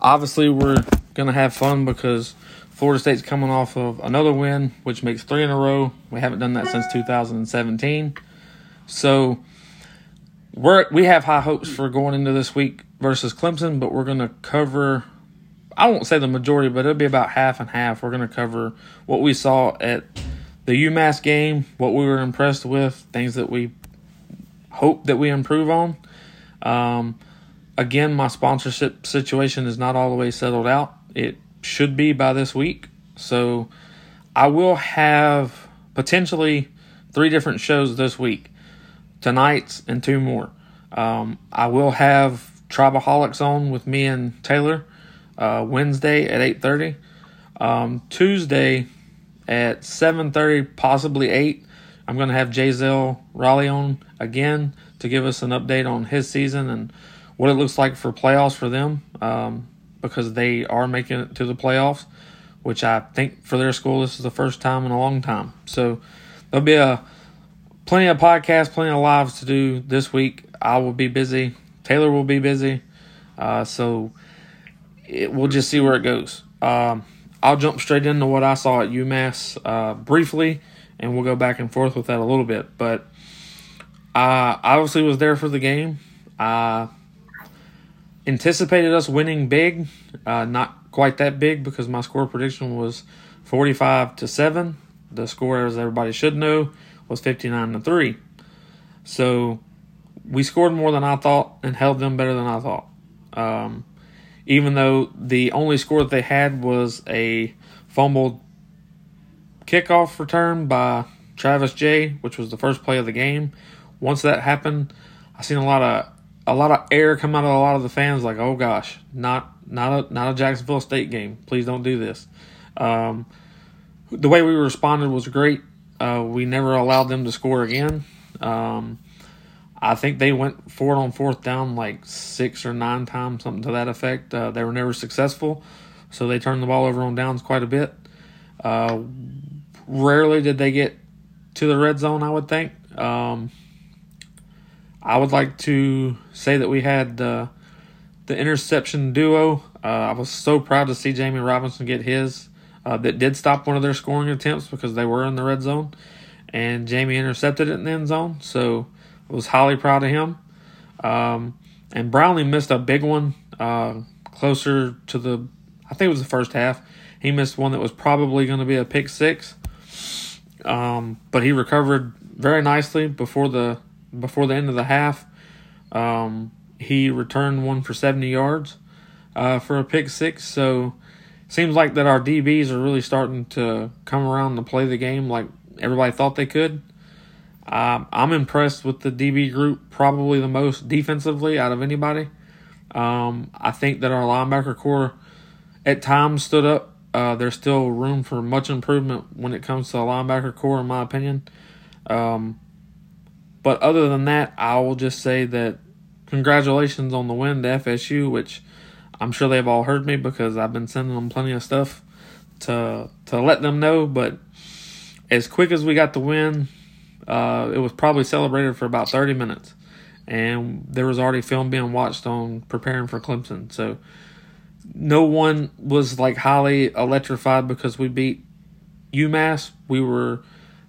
obviously, we're going to have fun because Florida State's coming off of another win, which makes three in a row. We haven't done that since 2017. So we're we have high hopes for going into this week versus Clemson, but we're going to cover. I won't say the majority, but it'll be about half and half. We're going to cover what we saw at the UMass game, what we were impressed with, things that we hope that we improve on. Um, again, my sponsorship situation is not all the way settled out. It should be by this week. So I will have potentially three different shows this week tonight's and two more. Um, I will have Tribaholics on with me and Taylor uh, Wednesday at 8.30. Um, Tuesday at 7.30, possibly 8, I'm going to have Jayzel Raleigh on again to give us an update on his season and what it looks like for playoffs for them um, because they are making it to the playoffs, which I think for their school this is the first time in a long time. So there'll be a plenty of podcasts, plenty of lives to do this week. I will be busy. Taylor will be busy. Uh, so it, we'll just see where it goes. Um, I'll jump straight into what I saw at UMass uh, briefly, and we'll go back and forth with that a little bit. But I obviously was there for the game. I anticipated us winning big, uh, not quite that big because my score prediction was 45 to 7. The score, as everybody should know, was 59 to 3. So we scored more than I thought and held them better than I thought. Um, even though the only score that they had was a fumbled kickoff return by Travis Jay, which was the first play of the game. Once that happened, I seen a lot of a lot of air come out of a lot of the fans, like, "Oh gosh, not not a not a Jacksonville State game. Please don't do this." Um, the way we responded was great. Uh, we never allowed them to score again. Um, I think they went it on fourth down like six or nine times, something to that effect. Uh, they were never successful, so they turned the ball over on downs quite a bit. Uh, rarely did they get to the red zone, I would think. Um, I would like to say that we had uh, the interception duo. Uh, I was so proud to see Jamie Robinson get his uh, that did stop one of their scoring attempts because they were in the red zone, and Jamie intercepted it in the end zone. So I was highly proud of him. Um, and Brownlee missed a big one uh, closer to the, I think it was the first half. He missed one that was probably going to be a pick six, um, but he recovered very nicely before the before the end of the half. Um, he returned one for 70 yards uh, for a pick six. So seems like that our DBs are really starting to come around to play the game like everybody thought they could. Um, I'm impressed with the DB group, probably the most defensively out of anybody. Um, I think that our linebacker core at times stood up. Uh, there's still room for much improvement when it comes to the linebacker core, in my opinion. Um, but other than that, I will just say that congratulations on the win to FSU, which I'm sure they've all heard me because I've been sending them plenty of stuff to to let them know. But as quick as we got the win, uh, it was probably celebrated for about 30 minutes, and there was already film being watched on preparing for Clemson. So no one was like highly electrified because we beat UMass. We were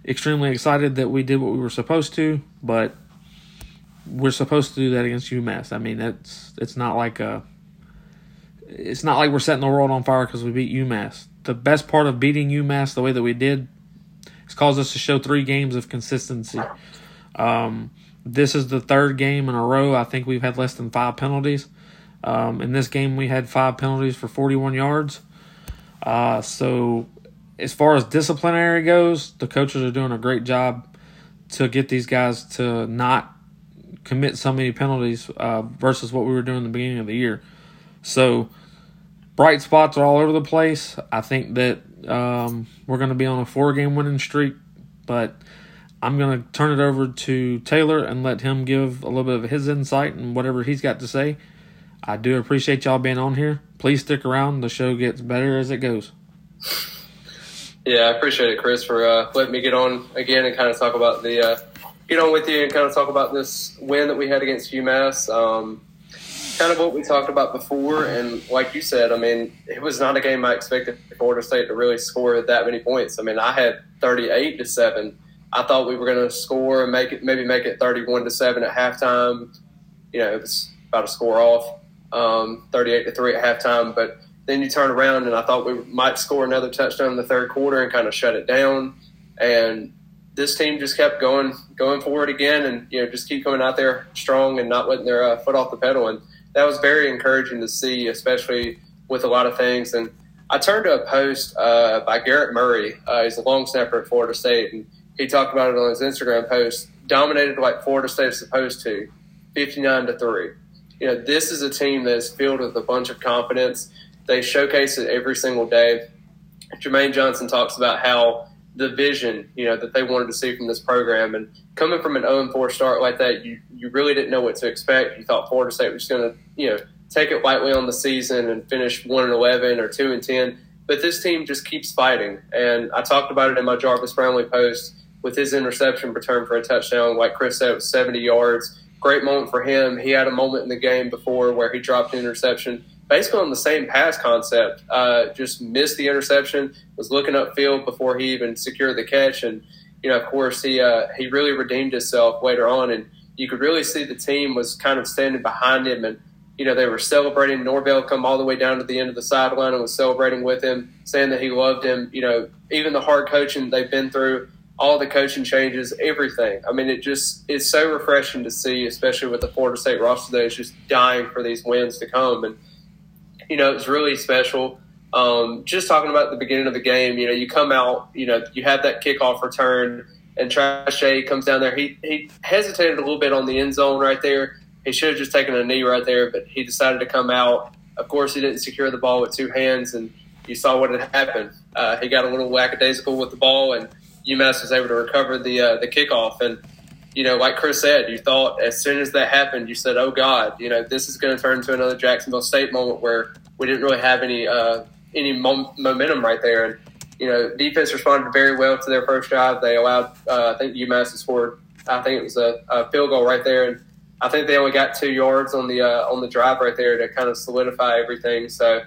extremely excited that we did what we were supposed to, but we're supposed to do that against UMass. I mean, it's it's not like a it's not like we're setting the world on fire because we beat UMass. The best part of beating UMass the way that we did has caused us to show three games of consistency. Um, this is the third game in a row. I think we've had less than five penalties. Um, in this game, we had five penalties for 41 yards. Uh, so, as far as disciplinary goes, the coaches are doing a great job to get these guys to not commit so many penalties uh, versus what we were doing in the beginning of the year. So, bright spots are all over the place. I think that um, we're going to be on a four game winning streak, but I'm going to turn it over to Taylor and let him give a little bit of his insight and whatever he's got to say. I do appreciate y'all being on here. Please stick around. The show gets better as it goes. Yeah, I appreciate it, Chris, for uh, letting me get on again and kind of talk about the uh, get on with you and kind of talk about this win that we had against UMass. Um, kind of what we talked about before. And like you said, I mean, it was not a game I expected Florida State to really score that many points. I mean, I had 38 to 7. I thought we were going to score and make it, maybe make it 31 to 7 at halftime. You know, it was about a score off um, 38 to 3 at halftime. But then you turn around and I thought we might score another touchdown in the third quarter and kind of shut it down. And this team just kept going going forward again and you know just keep coming out there strong and not letting their uh, foot off the pedal. And that was very encouraging to see especially with a lot of things. And I turned to a post uh, by Garrett Murray uh, he's a long snapper at Florida State and he talked about it on his Instagram post dominated like Florida State is supposed to 59 to 3 you know this is a team that's filled with a bunch of confidence they showcase it every single day Jermaine Johnson talks about how the vision, you know, that they wanted to see from this program. And coming from an 0 4 start like that, you, you really didn't know what to expect. You thought Florida State was going to, you know, take it lightly on the season and finish 1 and 11 or 2 and 10. But this team just keeps fighting. And I talked about it in my Jarvis Brownlee post with his interception return for a touchdown. Like Chris said, it was 70 yards. Great moment for him. He had a moment in the game before where he dropped an interception basically on the same pass concept. Uh, just missed the interception, was looking upfield before he even secured the catch, and you know, of course, he uh, he really redeemed himself later on, and you could really see the team was kind of standing behind him, and you know, they were celebrating. Norvell come all the way down to the end of the sideline and was celebrating with him, saying that he loved him. You know, even the hard coaching they've been through. All the coaching changes, everything. I mean, it just is so refreshing to see, especially with the Florida State roster that is just dying for these wins to come. And you know, it's really special. Um, just talking about the beginning of the game, you know, you come out, you know, you have that kickoff return, and Travis Jay comes down there. He he hesitated a little bit on the end zone right there. He should have just taken a knee right there, but he decided to come out. Of course, he didn't secure the ball with two hands, and you saw what had happened. Uh, he got a little lackadaisical with the ball, and UMass was able to recover the uh, the kickoff. And you know, like Chris said, you thought as soon as that happened, you said, "Oh God, you know, this is going to turn into another Jacksonville State moment where we didn't really have any uh, any mom- momentum right there." And you know, defense responded very well to their first drive. They allowed, uh, I think, UMass to score. I think it was a, a, field goal right there, and I think they only got two yards on the uh, on the drive right there to kind of solidify everything. So,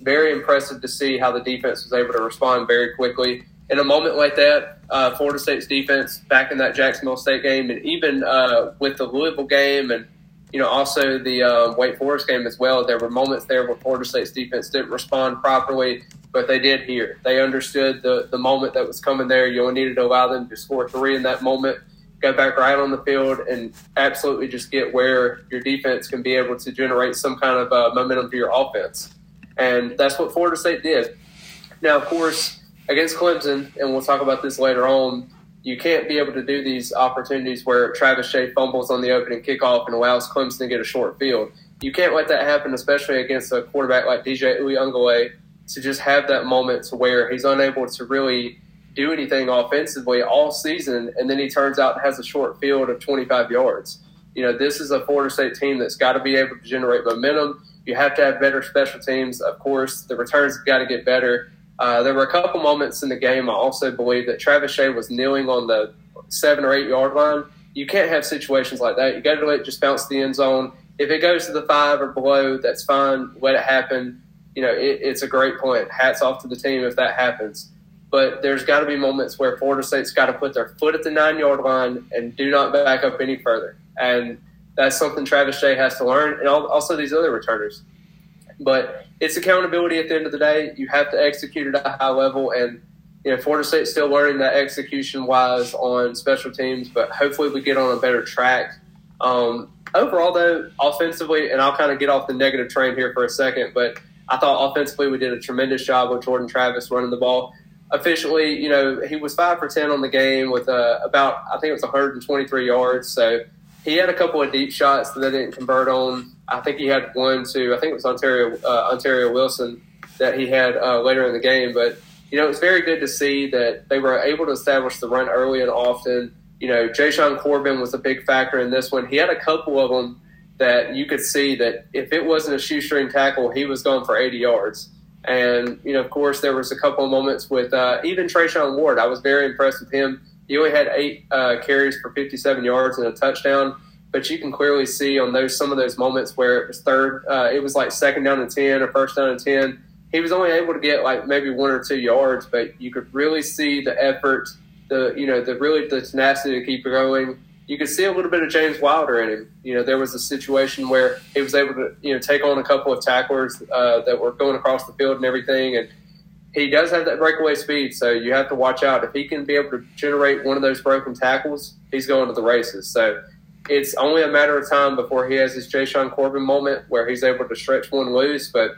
very impressive to see how the defense was able to respond very quickly in a moment like that, uh, Florida State's defense back in that Jacksonville State game, and even uh, with the Louisville game, and you know also the uh, Wake Forest game as well. There were moments there where Florida State's defense didn't respond properly, but they did here. They understood the the moment that was coming there. You only needed to allow them to score three in that moment, go back right on the field, and absolutely just get where your defense can be able to generate some kind of uh, momentum for your offense, and that's what Florida State did. Now, of course against Clemson, and we'll talk about this later on, you can't be able to do these opportunities where Travis Jay fumbles on the opening kickoff and allows Clemson to get a short field. You can't let that happen, especially against a quarterback like DJ Uiagalelei, to just have that moment to where he's unable to really do anything offensively all season, and then he turns out and has a short field of 25 yards. You know, this is a Florida State team that's got to be able to generate momentum. You have to have better special teams. Of course, the returns got to get better. Uh, there were a couple moments in the game. I also believe that Travis Jay was kneeling on the seven or eight yard line. You can't have situations like that. You got to let it just bounce the end zone. If it goes to the five or below, that's fine. Let it happen. You know, it, it's a great point. Hats off to the team if that happens. But there's got to be moments where Florida State's got to put their foot at the nine yard line and do not back up any further. And that's something Travis Jay has to learn, and also these other returners. But it's accountability at the end of the day. You have to execute at a high level, and you know Florida State's still learning that execution wise on special teams. But hopefully, we get on a better track. Um, overall, though, offensively, and I'll kind of get off the negative train here for a second, but I thought offensively we did a tremendous job with Jordan Travis running the ball efficiently. You know, he was five for ten on the game with uh, about I think it was 123 yards. So he had a couple of deep shots that they didn't convert on. I think he had one to I think it was Ontario uh, Ontario Wilson that he had uh, later in the game. But you know, it's very good to see that they were able to establish the run early and often. You know, Jashaun Corbin was a big factor in this one. He had a couple of them that you could see that if it wasn't a shoestring tackle, he was going for 80 yards. And you know, of course, there was a couple of moments with uh, even Treshaun Ward. I was very impressed with him. He only had eight uh, carries for 57 yards and a touchdown but you can clearly see on those some of those moments where it was third, uh, it was like second down and ten or first down and ten. He was only able to get like maybe one or two yards, but you could really see the effort, the you know the really the tenacity to keep it going. You could see a little bit of James Wilder in him. You know, there was a situation where he was able to you know take on a couple of tacklers uh, that were going across the field and everything, and he does have that breakaway speed, so you have to watch out. If he can be able to generate one of those broken tackles, he's going to the races. So it's only a matter of time before he has his Jashaun Corbin moment where he's able to stretch one loose. But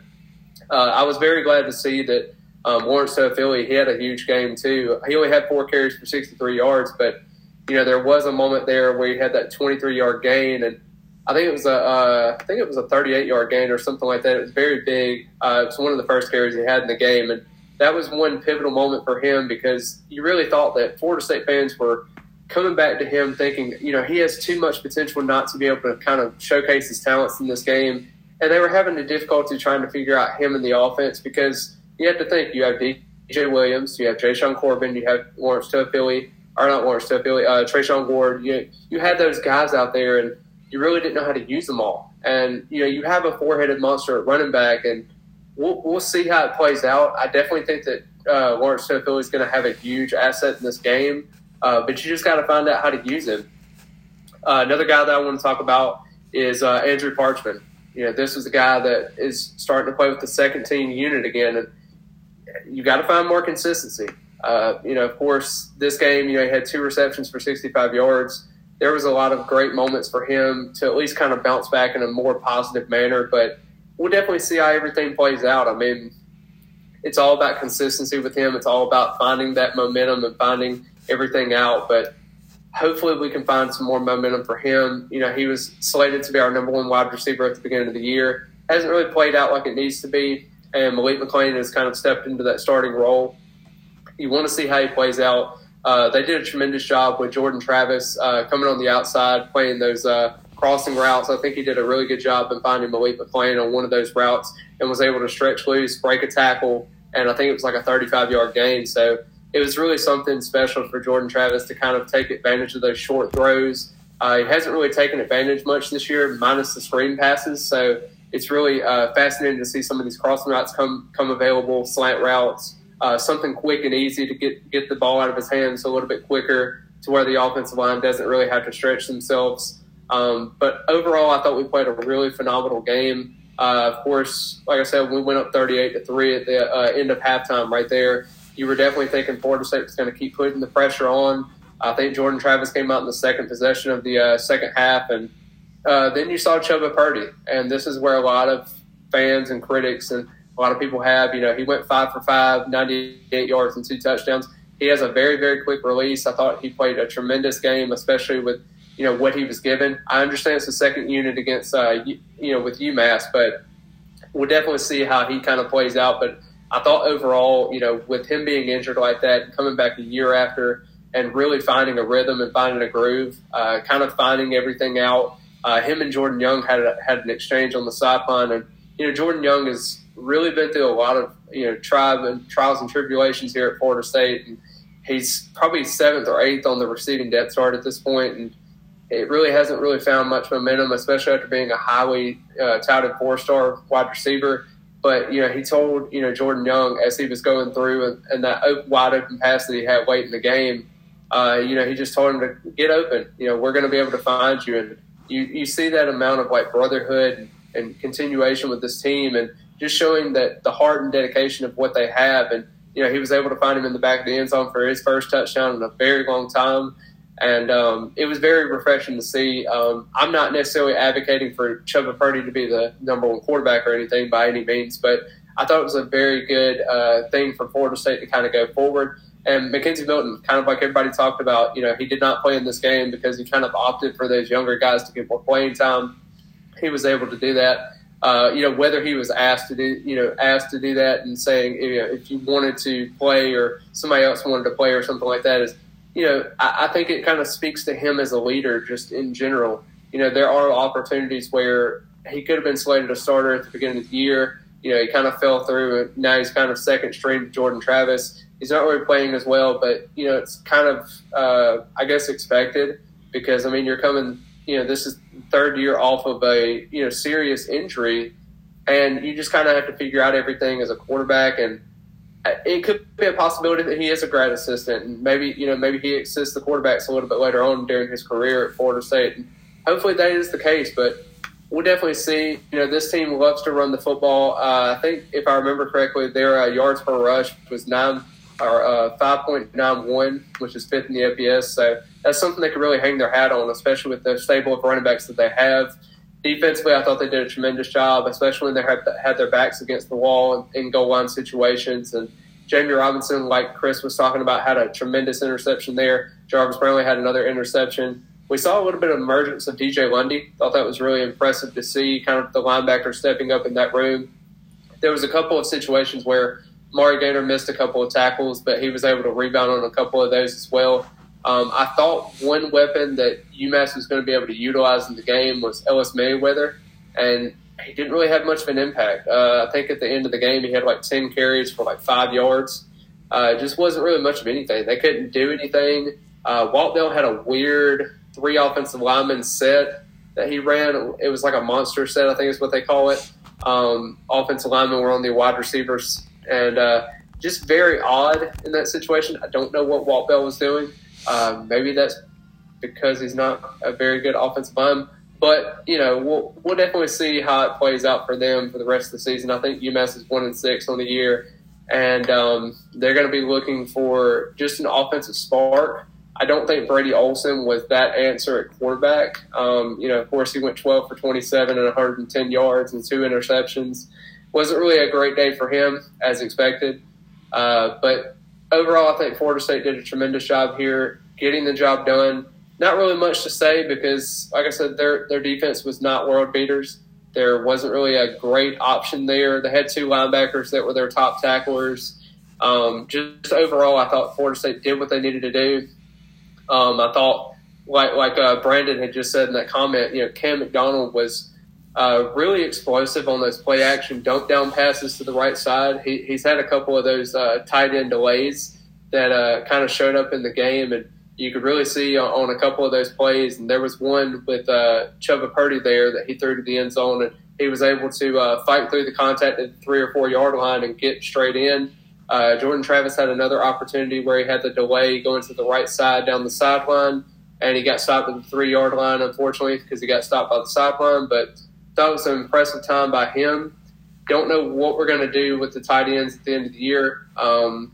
uh, I was very glad to see that um, Lawrence he had a huge game too. He only had four carries for 63 yards, but you know there was a moment there where he had that 23 yard gain, and I think it was a uh, I think it was a 38 yard gain or something like that. It was very big. Uh, it was one of the first carries he had in the game, and that was one pivotal moment for him because you really thought that Florida State fans were coming back to him thinking, you know, he has too much potential not to be able to kind of showcase his talents in this game. And they were having a difficulty trying to figure out him in the offense because you have to think you have DJ Williams, you have Jashaun Corbin, you have Lawrence Toafili, or not Lawrence Toafili, uh, Treshaun Ward. You, you had those guys out there and you really didn't know how to use them all. And, you know, you have a four headed monster at running back and we'll, we'll see how it plays out. I definitely think that uh, Lawrence Toafili is going to have a huge asset in this game. Uh, but you just got to find out how to use him. Uh, another guy that I want to talk about is uh, Andrew Parchment. You know, this is a guy that is starting to play with the second team unit again, and you got to find more consistency. Uh, you know, of course, this game, you know, he had two receptions for 65 yards. There was a lot of great moments for him to at least kind of bounce back in a more positive manner, but we'll definitely see how everything plays out. I mean, it's all about consistency with him. It's all about finding that momentum and finding everything out. But hopefully we can find some more momentum for him. You know, he was slated to be our number one wide receiver at the beginning of the year. Hasn't really played out like it needs to be. And Malik McClain has kind of stepped into that starting role. You want to see how he plays out. Uh, they did a tremendous job with Jordan Travis uh, coming on the outside, playing those uh, crossing routes. I think he did a really good job in finding Malik McClain on one of those routes and was able to stretch loose, break a tackle, and I think it was like a 35 yard gain. So it was really something special for Jordan Travis to kind of take advantage of those short throws. Uh, he hasn't really taken advantage much this year, minus the screen passes. So it's really uh, fascinating to see some of these crossing routes come come available, slant routes, uh, something quick and easy to get get the ball out of his hands a little bit quicker, to where the offensive line doesn't really have to stretch themselves. Um, but overall, I thought we played a really phenomenal game. Uh, of course, like I said, we went up 38 to three at the uh, end of halftime right there you were definitely thinking Florida State was going to keep putting the pressure on. I think Jordan Travis came out in the second possession of the uh, second half, and uh, then you saw Chubba Purdy, and this is where a lot of fans and critics and a lot of people have. You know, he went five for five, 98 yards and two touchdowns. He has a very very quick release. I thought he played a tremendous game, especially with you know what he was given. I understand it's the second unit against uh, you, you know with UMass, but we'll definitely see how he kind of plays out. But I thought overall, you know, with him being injured like that coming back a year after and really finding a rhythm and finding a groove, uh, kind of finding everything out. Uh, him and Jordan Young had a, had an exchange on the sideline, and you know Jordan Young has really been through a lot of you know tribe and trials and tribulations here at Florida State, and he's probably seventh or eighth on the receiving depth chart at this point, and it really hasn't really found much momentum, especially after being a highly uh, touted four star wide receiver. But you know, he told you know Jordan Young as he was going through and, that wide open pass that he had late in the game. Uh, you know, he just told him to get open. You know, we're going to be able to find you, and you you see that amount of like brotherhood and continuation with this team, and just showing that the heart and dedication of what they have. And you know, he was able to find him in the back of the end zone for his first touchdown in a very long time and um, it was very refreshing to see. Um, I'm not necessarily advocating for Chubba Purdy to be the number one quarterback or anything by any means, but I thought it was a very good uh, thing for Florida State to kind of go forward. And McKenzie Milton, kind of like everybody talked about, you know, he did not play in this game because he kind of opted for those younger guys to get more playing time. He was able to do that. Uh, you know, whether he was asked to do, you know, asked to do that and saying, you know, if you wanted to play or somebody else wanted to play or something like that is you know, I, I think it kind of speaks to him as a leader just in general. You know, there are opportunities where he could have been slated a starter at the beginning of the year. You know, he kind of fell through. Now he's kind of second string to Jordan Travis. He's not really playing as well, but you know, it's kind of, uh, I guess, expected because I mean, you're coming. You know, this is third year off of a you know serious injury, and you just kind of have to figure out everything as a quarterback. And it could be a possibility that he is a grad assistant, and maybe you know maybe he assists the quarterbacks a little bit later on during his career at Florida State. And hopefully that is the case, but we'll definitely see. You know, this team loves to run the football. Uh, I think if I remember correctly, their uh, yards per rush was nine or uh, five point nine one, which is fifth in the FBS. So that's something they could really hang their hat on, especially with the stable of running backs that they have. Defensively, I thought they did a tremendous job, especially when they had, had their backs against the wall in goal line situations. And Jamie Robinson, like Chris was talking about, had a tremendous interception there. Jarvis Brownlee had another interception we saw a little bit of emergence of DJ Lundy. Thought that was really impressive to see, kind of the linebacker stepping up in that room. There was a couple of situations where Mari Gator missed a couple of tackles, but he was able to rebound on a couple of those as well. Um, I thought one weapon that UMass was going to be able to utilize in the game was Ellis Merriweather, and he didn't really have much of an impact. Uh, I think at the end of the game, he had like 10 carries for like five yards. Uh, it just wasn't really much of anything. They couldn't do anything. Uh, Walt Bell had a weird three offensive linemen set that he ran. It was like a monster set, I think is what they call it. Um, offensive linemen were on the wide receivers, and uh, just very odd in that situation. I don't know what Walt Bell was doing. Uh, maybe that's because he's not a very good offensive lineman. But you know, we'll we'll definitely see how it plays out for them for the rest of the season. I think UMass is one and six on the year, and um, they're going to be looking for just an offensive spark I don't think Brady Olson was that answer at quarterback. Um, you know, of course, he went 12 for 27 and 110 yards and two interceptions. Wasn't really a great day for him, as expected. Uh, but overall, I think Florida State did a tremendous job here getting the job done. Not really much to say because, like I said, their their defense was not world beaters. There wasn't really a great option there. They had two linebackers that were their top tacklers. Um, just overall, I thought Florida State did what they needed to do. Um, I thought, like like uh, Brandon had just said in that comment, you know, Cam McDonald was uh, really explosive on those play action dump down passes to the right side. He, he's had a couple of those uh, tight end delays that uh, kind of showed up in the game, and you could really see on, on, a couple of those plays. And there was one with uh, Chubba Purdy there that he threw to the end zone, and he was able to uh, fight through the contact at the three or four yard line and get straight in. Uh, Jordan Travis had another opportunity where he had the delay going to the right side down the sideline, and he got stopped at the three yard line, unfortunately, because he got stopped by the sideline. But that was an impressive time by him. Don't know what we're going to do with the tight ends at the end of the year. Um,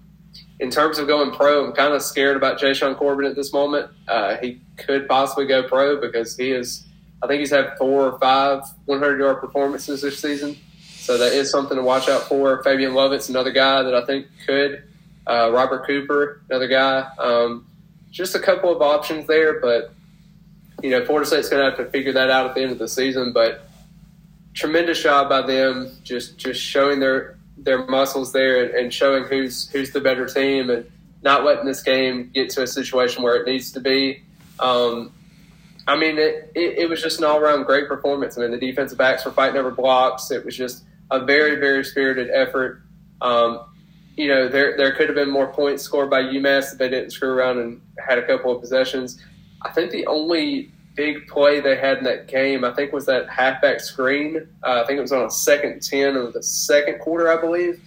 in terms of going pro, I'm kind of scared about Jashaun Corbin at this moment. Uh, he could possibly go pro because he is, I think he's had four or five 100 yard performances this season. So that is something to watch out for. Fabian Lovett's another guy that I think could. Uh, Robert Cooper, another guy. Um, just a couple of options there, but you know, Florida State's going to have to figure that out at the end of the season. But tremendous job by them, just just showing their their muscles there and, and showing who's who's the better team and not letting this game get to a situation where it needs to be. Um, I mean, it, it, it, was just an all around great performance. I mean, the defensive backs were fighting over blocks. It was just a very, very spirited effort. Um, you know, there there could have been more points scored by UMass if they didn't screw around and had a couple of possessions. I think the only big play they had in that game, I think, was that halfback screen. Uh, I think it was on a second ten of the second quarter, I believe.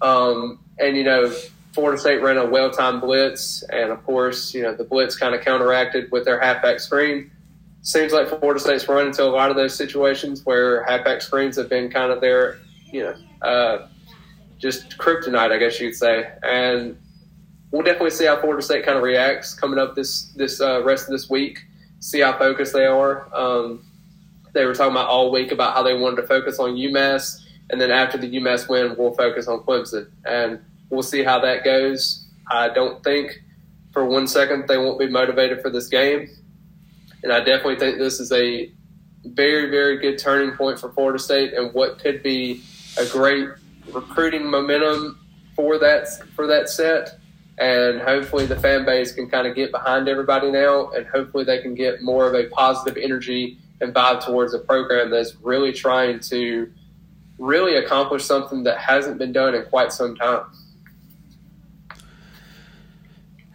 Um, and you know, Florida State ran a well-timed blitz, and of course, you know, the blitz kind of counteracted with their halfback screen seems like Florida State's run into a lot of those situations where halfback screens have been kind of their you know, uh, just kryptonite, I guess you'd say. And we'll definitely see how Florida State kind of reacts coming up this this uh, rest of this week. See how focused they are. Um, they were talking about all week about how they wanted to focus on UMass, and then after the UMass win, we'll focus on Clemson, and we'll see how that goes. I don't think for one second they won't be motivated for this game, and I definitely think this is a very, very good turning point for Florida State and what could be a great recruiting momentum for that for that set. And hopefully the fan base can kind of get behind everybody now, and hopefully they can get more of a positive energy and vibe towards a program that's really trying to really accomplish something that hasn't been done in quite some time.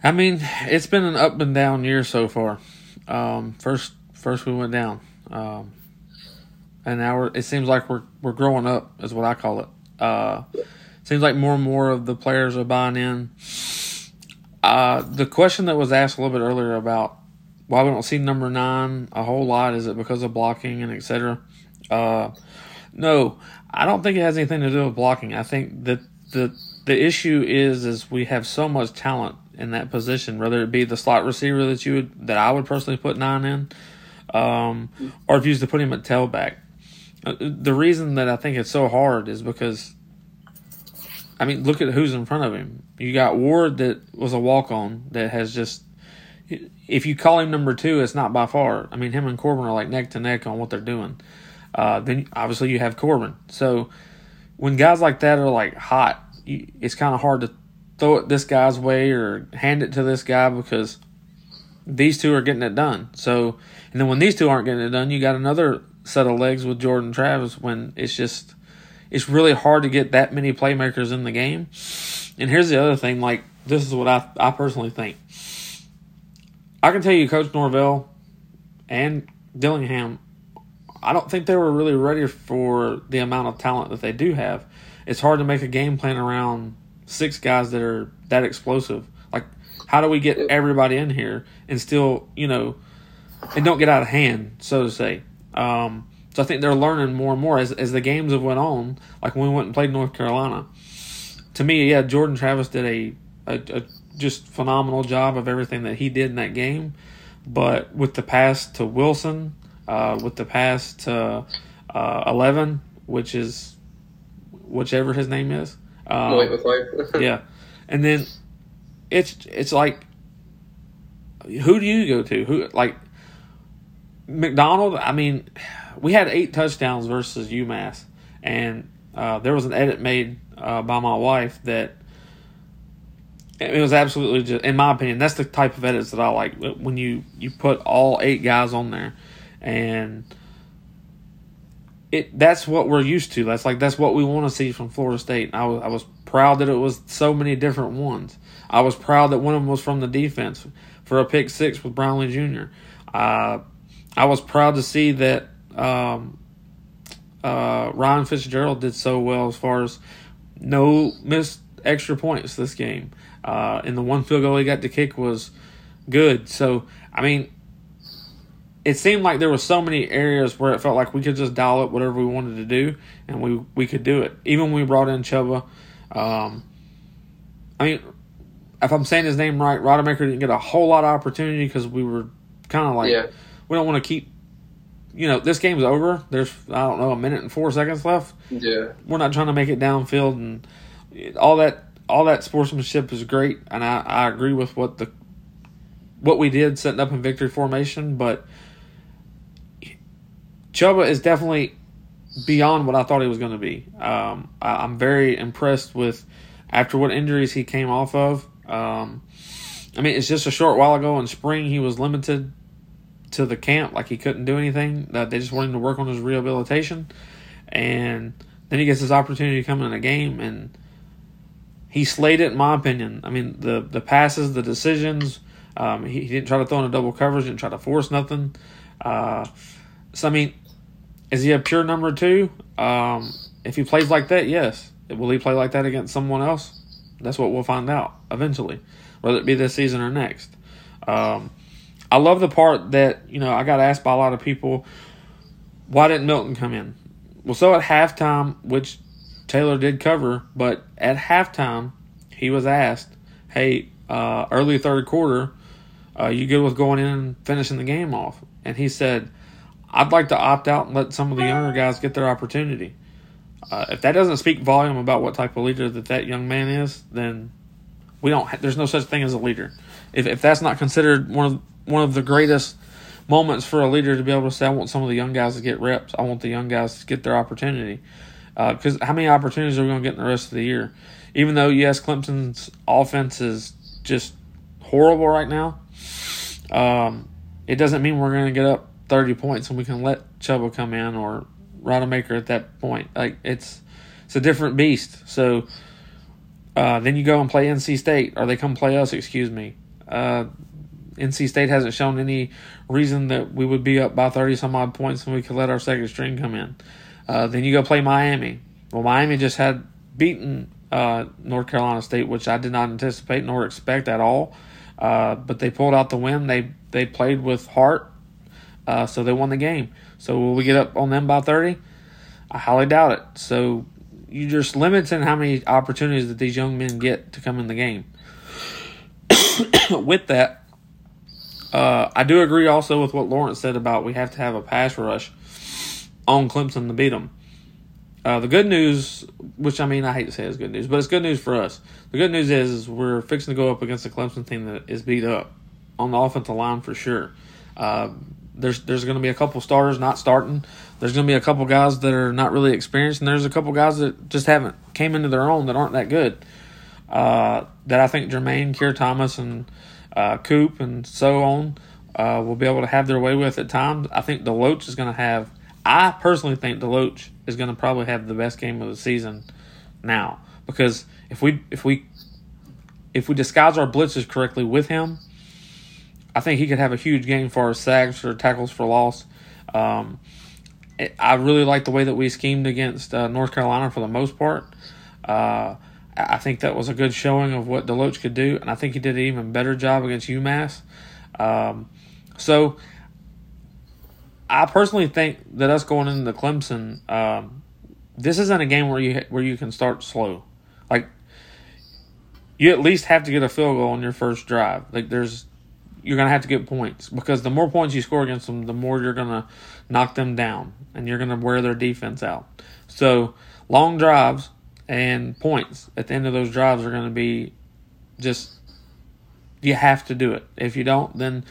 I mean, it's been an up and down year so far. Um, first, first we went down, Um, and now it seems like we're we're growing up, is what I call it. Uh, seems like more and more of the players are buying in. Uh, the question that was asked a little bit earlier about why we don't see number nine a whole lot is it because of blocking and etc. Uh, no, I don't think it has anything to do with blocking. I think that the the issue is is we have so much talent in that position, whether it be the slot receiver that you would that I would personally put nine in, um, or if you used to put him at tailback. Uh, the reason that I think it's so hard is because, I mean, look at who's in front of him. You got Ward that was a walk on that has just. If you call him number two, it's not by far. I mean, him and Corbin are like neck to neck on what they're doing. Uh, then obviously you have Corbin. So when guys like that are like hot, you, it's kind of hard to throw it this guy's way or hand it to this guy because these two are getting it done. So, and then when these two aren't getting it done, you got another set of legs with Jordan Travis when it's just it's really hard to get that many playmakers in the game. And here's the other thing, like this is what I I personally think. I can tell you Coach Norvell and Dillingham I don't think they were really ready for the amount of talent that they do have. It's hard to make a game plan around six guys that are that explosive. Like, how do we get everybody in here and still, you know, and don't get out of hand, so to say? Um, so I think they're learning more and more as as the games have went on. Like when we went and played North Carolina. To me, yeah, Jordan Travis did a, a, a just phenomenal job of everything that he did in that game. But with the pass to Wilson, uh, with the pass to uh, eleven, which is whichever his name is. Um, yeah, and then it's it's like who do you go to? Who like McDonald? I mean, we had eight touchdowns versus UMass, and uh, there was an edit made uh, by my wife that it was absolutely just, in my opinion, that's the type of edits that I like when you you put all eight guys on there, and it that's what we're used to. That's like that's what we want to see from Florida State. I was I was proud that it was so many different ones. I was proud that one of them was from the defense for a pick six with Brownlee Jr. Uh, I was proud to see that um, uh, Ryan Fitzgerald did so well as far as no missed extra points this game. Uh, and the one field goal he got to kick was good. So, I mean, it seemed like there were so many areas where it felt like we could just dial up whatever we wanted to do, and we we could do it. Even when we brought in Chubba, um, I mean, if I'm saying his name right, Rodemaker didn't get a whole lot of opportunity because we were kind of like Yeah. we don't want to keep. You know, this game's over. There's I don't know a minute and four seconds left. Yeah. We're not trying to make it downfield and all that. All that sportsmanship is great, and I, I agree with what the what we did setting up in victory formation. But Chubba is definitely beyond what I thought he was going to be. Um, I, I'm very impressed with after what injuries he came off of. Um, I mean, it's just a short while ago in spring he was limited to the camp, like he couldn't do anything. They just wanted him to work on his rehabilitation, and then he gets his opportunity to come in a game, and he slayed it. In my opinion, I mean the the passes, the decisions. Um, he, he didn't try to throw in a double coverage, didn't try to force nothing. Uh, so I mean, is he a pure number two? Um, if he plays like that, yes. Will he play like that against someone else? That's what we'll find out eventually, whether it be this season or next. Um, I love the part that you know I got asked by a lot of people, why didn't Milton come in? Well, so at halftime, which Taylor did cover, but at halftime he was asked, "Hey, uh, early third quarter, uh, you good with going in and finishing the game off?" And he said, "I'd like to opt out and let some of the younger guys get their opportunity." Uh, if that doesn't speak volume about what type of leader that that young man is, then we don't. Ha- there's no such thing as a leader. If if that's not considered one of one of the greatest moments for a leader to be able to say, "I want some of the young guys to get reps. I want the young guys to get their opportunity." Because how many opportunities are we going to get in the rest of the year? Even though yes, Clemson's offense is just horrible right now, um, it doesn't mean we're going to get up thirty points and we can let Chubba come in or Rodemaker at that point. Like it's it's a different beast. So uh, then you go and play NC State, or they come play us. Excuse me. Uh, NC State hasn't shown any reason that we would be up by 30 some odd points and we could let our second string come in. Uh, then you go play Miami. Well, Miami just had beaten uh, North Carolina State, which I did not anticipate nor expect at all. Uh, but they pulled out the win. They they played with heart, uh, so they won the game. So will we get up on them by 30? I highly doubt it. So you're just limiting how many opportunities that these young men get to come in the game. with that, uh, I do agree also with what Lawrence said about we have to have a pass rush on Clemson to beat them. Uh, the good news, which I mean, I hate to say it's good news, but it's good news for us. The good news is, is we're fixing to go up against a Clemson team that is beat up on the offensive line for sure. Uh, there's there's going to be a couple starters not starting. There's going to be a couple guys that are not really experienced, and there's a couple guys that just haven't came into their own that aren't that good. Uh, that I think Jermaine, Keir Thomas, and uh, Coop and so on uh, will be able to have their way with at times. I think DeLoatch is going to have. I personally think DeLoatch is going to probably have the best game of the season now because if we if we if we disguise our blitzes correctly with him, I think he could have a huge game for our sacks or tackles for loss. Um, it, I really like the way that we schemed against uh, North Carolina for the most part. Uh, I think that was a good showing of what DeLoatch could do, and I think he did an even better job against UMass. Um, so, I personally think that us going into Clemson, um, this isn't a game where you where you can start slow. Like, you at least have to get a field goal on your first drive. Like, there's you're gonna have to get points because the more points you score against them, the more you're gonna knock them down, and you're gonna wear their defense out. So, long drives and points at the end of those drives are going to be just you have to do it. If you don't, then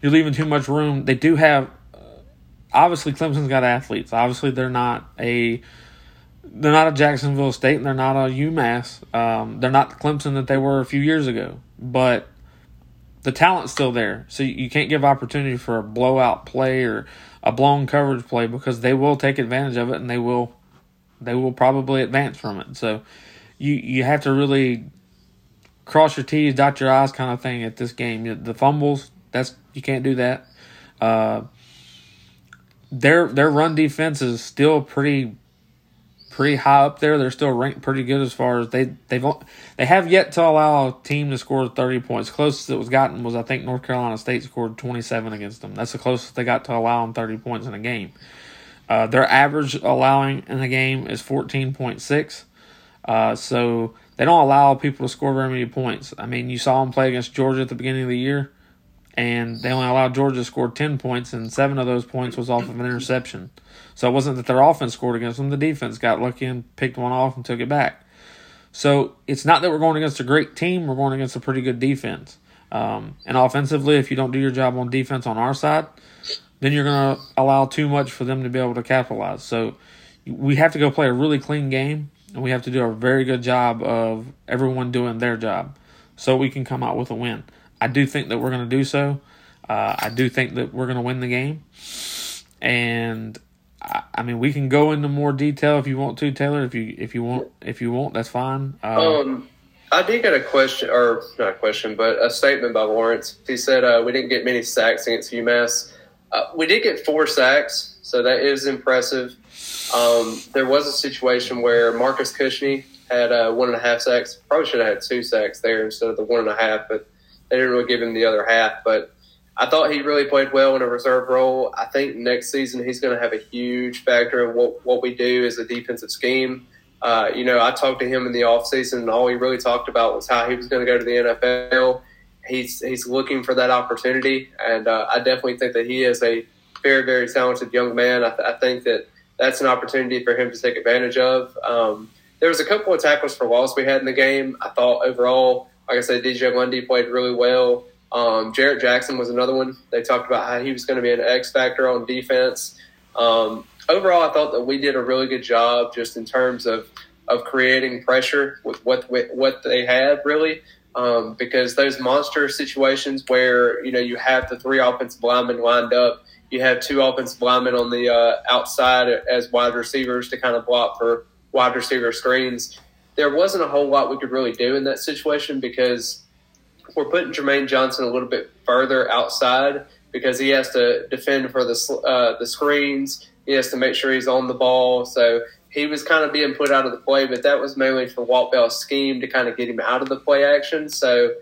you're leaving too much room. They do have obviously Clemson's got athletes. Obviously they're not a they're not a Jacksonville State and they're not a UMass. Um, they're not the Clemson that they were a few years ago, but the talent's still there. So you can't give opportunity for a blowout play or a blown coverage play because they will take advantage of it and they will they will probably advance from it. So you you have to really cross your T's, dot your I's kind of thing at this game. The fumbles, that's you can't do that. Uh, their their run defense is still pretty pretty high up there. They're still ranked pretty good as far as they they've they have yet to allow a team to score 30 points. Closest it was gotten was I think North Carolina State scored 27 against them. That's the closest they got to allowing 30 points in a game. Uh, their average allowing in the game is 14.6. Uh, so they don't allow people to score very many points. I mean, you saw them play against Georgia at the beginning of the year, and they only allowed Georgia to score 10 points, and seven of those points was off of an interception. So it wasn't that their offense scored against them, the defense got lucky and picked one off and took it back. So it's not that we're going against a great team, we're going against a pretty good defense. Um, and offensively, if you don't do your job on defense on our side, then you're going to allow too much for them to be able to capitalize. So we have to go play a really clean game, and we have to do a very good job of everyone doing their job so we can come out with a win. I do think that we're going to do so. Uh, I do think that we're going to win the game. And I, I, mean, we can go into more detail if you want to, Taylor. If you if you want, if you want, that's fine. Uh, um, I did get a question, or not a question, but a statement by Lawrence. He said uh, we didn't get many sacks against UMass. Uh, we did get four sacks, so that is impressive. Um, there was a situation where Marcus Cushnie had uh, one and a half sacks. Probably should have had two sacks there instead of the one and a half, but they didn't really give him the other half. But I thought he really played well in a reserve role. I think next season he's going to have a huge factor in what, what we do as a defensive scheme. Uh, you know, I talked to him in the offseason, and all he really talked about was how he was going to go to the NFL he's he's looking for that opportunity, and uh, I definitely think that he is a very very talented young man. I, th- I, think that that's an opportunity for him to take advantage of. Um, there was a couple of tackles for loss we had in the game. I thought overall, like I said, DJ Lundy played really well. Um, Jarrett Jackson was another one. They talked about how he was going to be an X factor on defense. Um, overall, I thought that we did a really good job just in terms of of creating pressure with what with what they had really um, because those monster situations where you know you have the three offensive linemen lined up, you have two offensive linemen on the uh, outside as wide receivers to kind of block for wide receiver screens. There wasn't a whole lot we could really do in that situation because we're putting Jermaine Johnson a little bit further outside because he has to defend for the uh, the screens. He has to make sure he's on the ball. So he was kind of being put out of the play, but that was mainly for Walt Bell's scheme to kind of get him out of the play action. So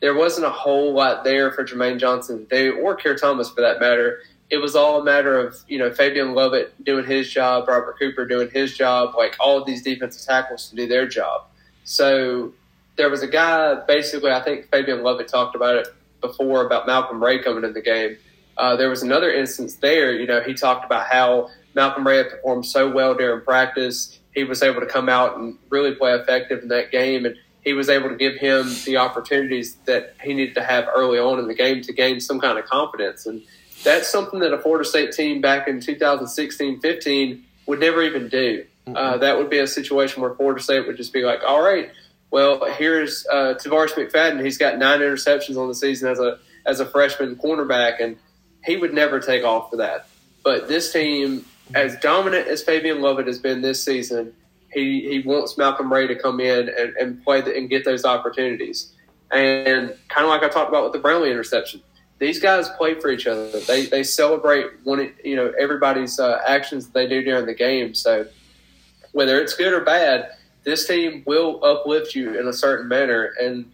there wasn't a whole lot there for Jermaine Johnson they, or Keir Thomas for that matter. It was all a matter of you know Fabian Lovett doing his job, Robert Cooper doing his job, like all of these defensive tackles to do their job. So there was a guy, basically, I think Fabian Lovett talked about it before about Malcolm Ray coming in the game. Uh, there was another instance there, you know, he talked about how Malcolm Ray had performed so well during practice. He was able to come out and really play effective in that game, and he was able to give him the opportunities that he needed to have early on in the game to gain some kind of confidence. And that's something that a Florida State team back in 2016 15 would never even do. Uh, that would be a situation where Florida State would just be like, all right, well, here's uh, Tarvarus McFadden. He's got nine interceptions on the season as a as a freshman cornerback, and he would never take off for that. But this team, as dominant as Fabian Lovett has been this season, he, he wants Malcolm Ray to come in and, and play the, and get those opportunities. And kind of like I talked about with the Brownlee interception, these guys play for each other. They they celebrate one you know everybody's uh, actions that they do during the game. So whether it's good or bad, this team will uplift you in a certain manner. And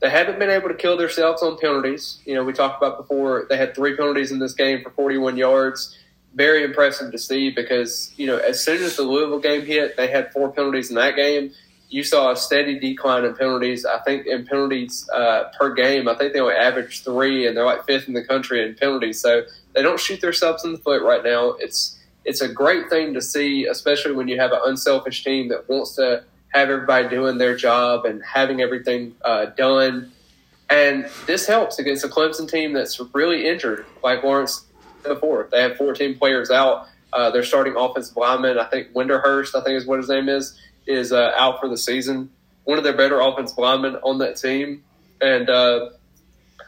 they haven't been able to kill themselves on penalties. You know, we talked about before, they had three penalties in this game for 41 yards. Very impressive to see because, you know, as soon as the Louisville game hit, they had four penalties in that game. You saw a steady decline in penalties. I think in penalties uh, per game, I think they only average three, and they're like fifth in the country in penalties. So they don't shoot themselves in the foot right now. It's it's a great thing to see, especially when you have an unselfish team that wants to have everybody doing their job and having everything uh, done. And this helps against a Clemson team that's really injured, like Lawrence before. They have 14 players out. Uh, their starting offensive lineman, I think Winderhurst, I think is what his name is, is uh, out for the season. One of their better offensive linemen on that team. And uh,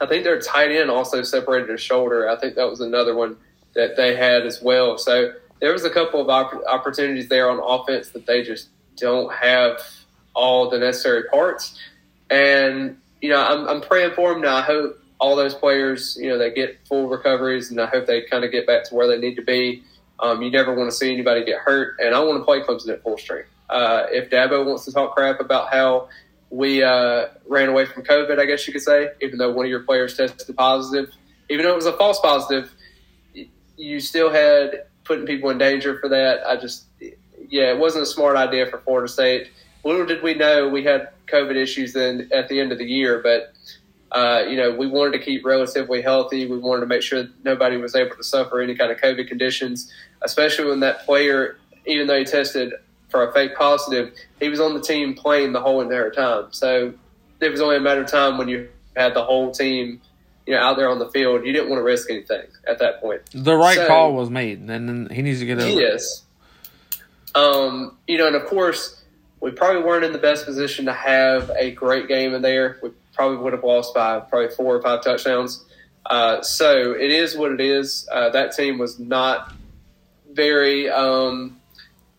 I think their tight end also separated his shoulder. I think that was another one that they had as well. So there was a couple of opportunities there on offense that they just don't have all the necessary parts. And you know, I'm, I'm praying for them now. I hope all those players, you know, they get full recoveries, and I hope they kind of get back to where they need to be. Um, you never want to see anybody get hurt, and I want to play Clemson at full strength. Uh, if Dabo wants to talk crap about how we uh, ran away from COVID, I guess you could say, even though one of your players tested positive, even though it was a false positive, you still had putting people in danger for that. I just yeah, it wasn't a smart idea for Florida State. Little did we know we had COVID issues then at the end of the year, but uh, you know we wanted to keep relatively healthy. We wanted to make sure nobody was able to suffer any kind of COVID conditions, especially when that player, even though he tested for a fake positive, he was on the team playing the whole entire time. So it was only a matter of time when you had the whole team you know, out there on the field, you didn't want to risk anything at that point. The right so, call was made, and then he needs to get over. Yes, um, you know, and of course, we probably weren't in the best position to have a great game in there. We probably would have lost by probably four or five touchdowns. Uh, so it is what it is. Uh, that team was not very um,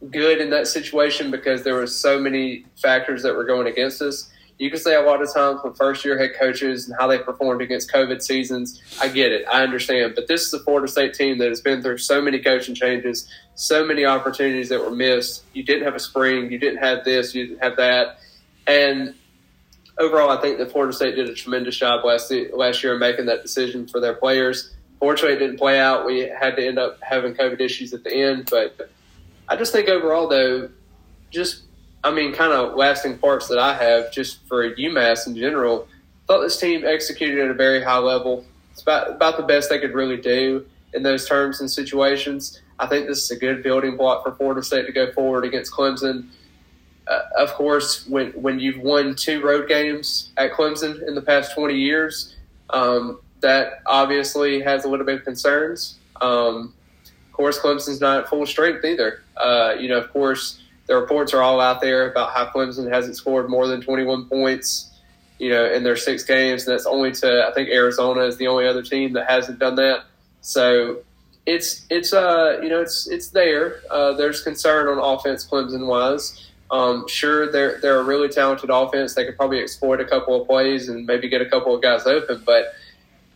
good in that situation because there were so many factors that were going against us you can say a lot of times with first year head coaches and how they performed against COVID seasons. I get it. I understand. But this is a Florida State team that has been through so many coaching changes, so many opportunities that were missed. You didn't have a spring. You didn't have this. You didn't have that. And overall, I think that Florida State did a tremendous job last last year in making that decision for their players. Fortunately, it didn't play out. We had to end up having COVID issues at the end. But I just think overall, though, just I mean, kind of lasting parts that I have just for UMass in general. Thought this team executed at a very high level. It's about about the best they could really do in those terms and situations. I think this is a good building block for Florida State to go forward against Clemson. Uh, of course, when when you've won two road games at Clemson in the past twenty years, um, that obviously has a little bit of concerns. Um, of course, Clemson's not at full strength either. Uh, you know, of course the reports are all out there about how Clemson hasn't scored more than 21 points, you know, in their six games. And that's only to I think Arizona is the only other team that hasn't done that. So it's it's uh you know it's it's there. Uh, there's concern on offense Clemson wise, Um, sure, they're they're a really talented offense. They could probably exploit a couple of plays and maybe get a couple of guys open. But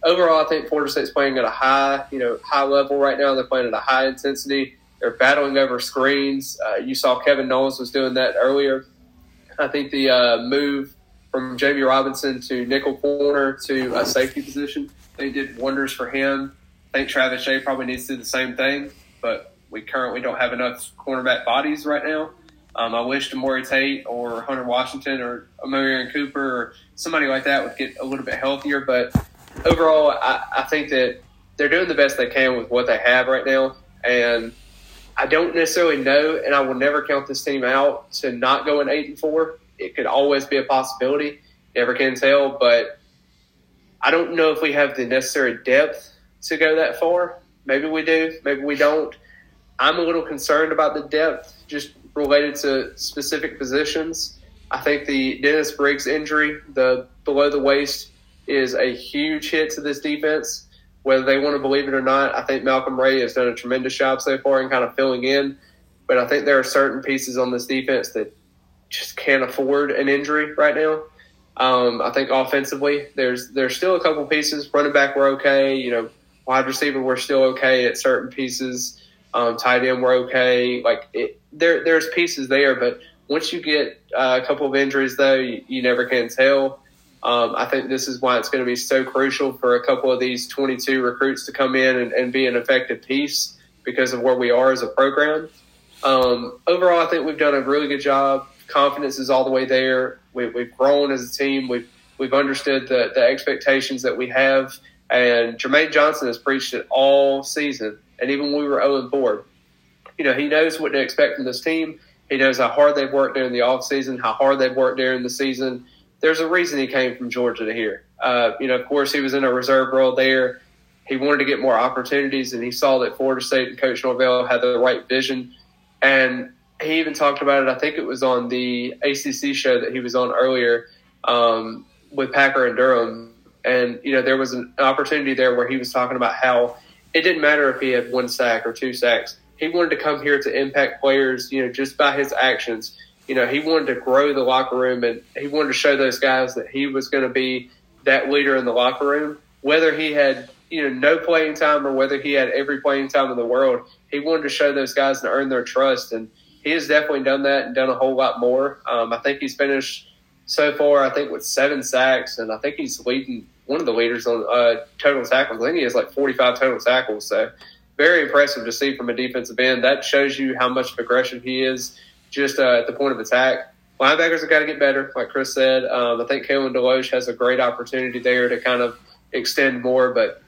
overall, I think Florida State's playing at a high, you know, high level right now. They're playing at a high intensity. They're battling over screens. Uh, you saw Kevin Knowles was doing that earlier. I think the uh, move from Jammie Robinson to nickel corner to a safety position, they did wonders for him. I think Travis Jay probably needs to do the same thing, but we currently don't have enough cornerback bodies right now. Um, I wish Demorie Tate or Hunter Washington or Omarion Cooper or somebody like that would get a little bit healthier. But overall, I, I think that they're doing the best they can with what they have right now. And I don't necessarily know, and I will never count this team out to not go in eight and four. It could always be a possibility. Never can tell, but I don't know if we have the necessary depth to go that far. Maybe we do, maybe we don't. I'm a little concerned about the depth just related to specific positions. I think the Dennis Briggs injury, the below the waist, is a huge hit to this defense. Whether they want to believe it or not, I think Malcolm Ray has done a tremendous job so far in kind of filling in. But I think there are certain pieces on this defense that just can't afford an injury right now. Um, I think offensively, there's there's still a couple pieces. Running back, we're okay. You know, wide receiver, we're still okay at certain pieces. Um, tight end, we're okay. Like it, there, there's pieces there, but once you get uh, a couple of injuries, though, you, you never can tell. Um, I think this is why it's going to be so crucial for a couple of these 22 recruits to come in and, and be an effective piece because of where we are as a program. Um, overall, I think we've done a really good job. Confidence is all the way there. We, We, have grown as a team. We've we've understood the, the expectations that we have, and Jermaine Johnson has preached it all season. And even when we were 0 4, you know, he knows what to expect from this team. He knows how hard they've worked during the off season, how hard they've worked during the season. There's a reason he came from Georgia to here. Uh, you know, of course, he was in a reserve role there. He wanted to get more opportunities, and he saw that Florida State and Coach Norvell had the right vision. And he even talked about it. I think it was on the ACC show that he was on earlier um, with Packer and Durham. And you know, there was an opportunity there where he was talking about how it didn't matter if he had one sack or two sacks he wanted to come here to impact players, you know, just by his actions. You know, he wanted to grow the locker room and he wanted to show those guys that he was going to be that leader in the locker room. Whether he had, you know, no playing time or whether he had every playing time in the world, he wanted to show those guys and earn their trust. And he has definitely done that and done a whole lot more. Um, I think he's finished so far, I think, with seven sacks, and I think he's leading one of the leaders on uh, total tackles. I think he has like 45 total tackles. So very impressive to see from a defensive end. That shows you how much aggression he is just uh, at the point of attack. Linebackers have got to get better, like Chris said. Um, I think Kalen DeLoach has a great opportunity there to kind of extend more, but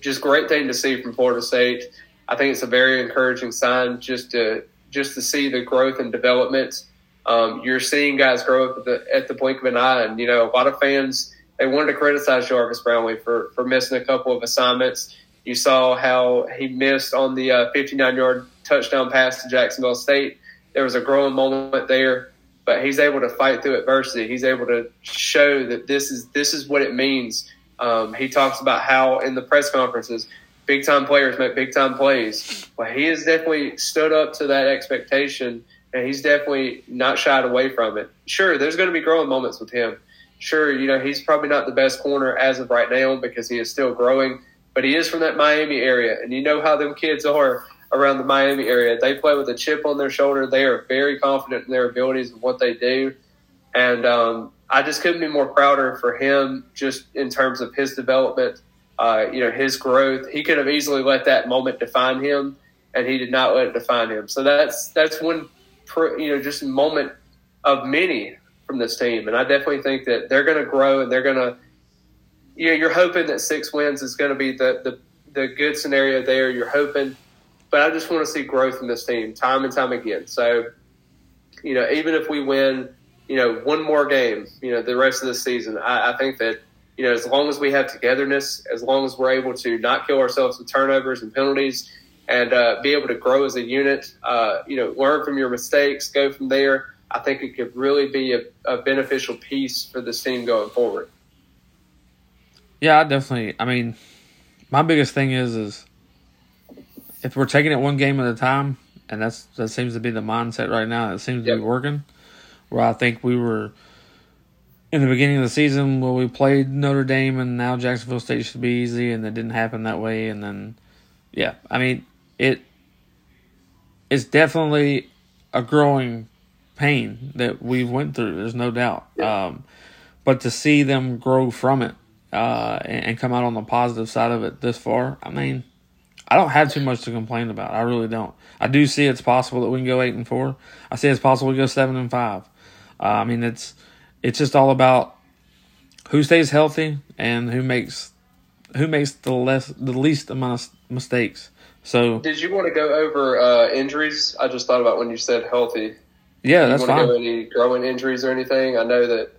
just great thing to see from Florida State. I think it's a very encouraging sign just to just to see the growth and development. Um, you're seeing guys grow up at the, at the blink of an eye, and you know a lot of fans they wanted to criticize Jarvis Brownlee for for missing a couple of assignments you saw how he missed on the uh, 59 yard touchdown pass to Jacksonville State. There was a growing moment there, but he's able to fight through adversity. He's able to show that this is this is what it means. Um, he talks about how in the press conferences, big time players make big time plays. Well, he has definitely stood up to that expectation, and he's definitely not shied away from it. Sure, there's going to be growing moments with him. Sure, you know he's probably not the best corner as of right now because he is still growing but he is from that Miami area, and you know how them kids are around the Miami area. They play with a chip on their shoulder. They are very confident in their abilities and what they do, and um, I just couldn't be more prouder for him just in terms of his development. Uh, you know, his growth. He could have easily let that moment define him, and he did not let it define him. So that's that's one, you know, just moment of many from this team, and I definitely think that they're going to grow and they're going to you know, you're hoping that six wins is going to be the, the, the good scenario there. You're hoping, but I just want to see growth in this team time and time again. So, you know, even if we win, you know, one more game, you know, the rest of the season, I, I think that, you know, as long as we have togetherness, as long as we're able to not kill ourselves with turnovers and penalties and uh, be able to grow as a unit, uh, you know, learn from your mistakes, go from there, I think it could really be a, a beneficial piece for this team going forward. Yeah, I definitely. I mean, my biggest thing is is if we're taking it one game at a time, and that's that seems to be the mindset right now. It seems to Yep. be working. Where I think we were in the beginning of the season, where we played Notre Dame, and now Jacksonville State should be easy, and it didn't happen that way. And then, yeah, I mean it. It's definitely a growing pain that we've went through. There's no doubt. Um, but to see them grow from it uh, and, and come out on the positive side of it this far, I mean, I don't have too much to complain about. I really don't. I do see it's possible that we can go eight and four. I see it's possible we go seven and five. Uh, I mean, it's it's just all about who stays healthy and who makes who makes the less the least amount of mistakes. So Did you want to go over uh, injuries? I just thought about when you said healthy. yeah, you that's want to go fine. any growing injuries or anything? I know that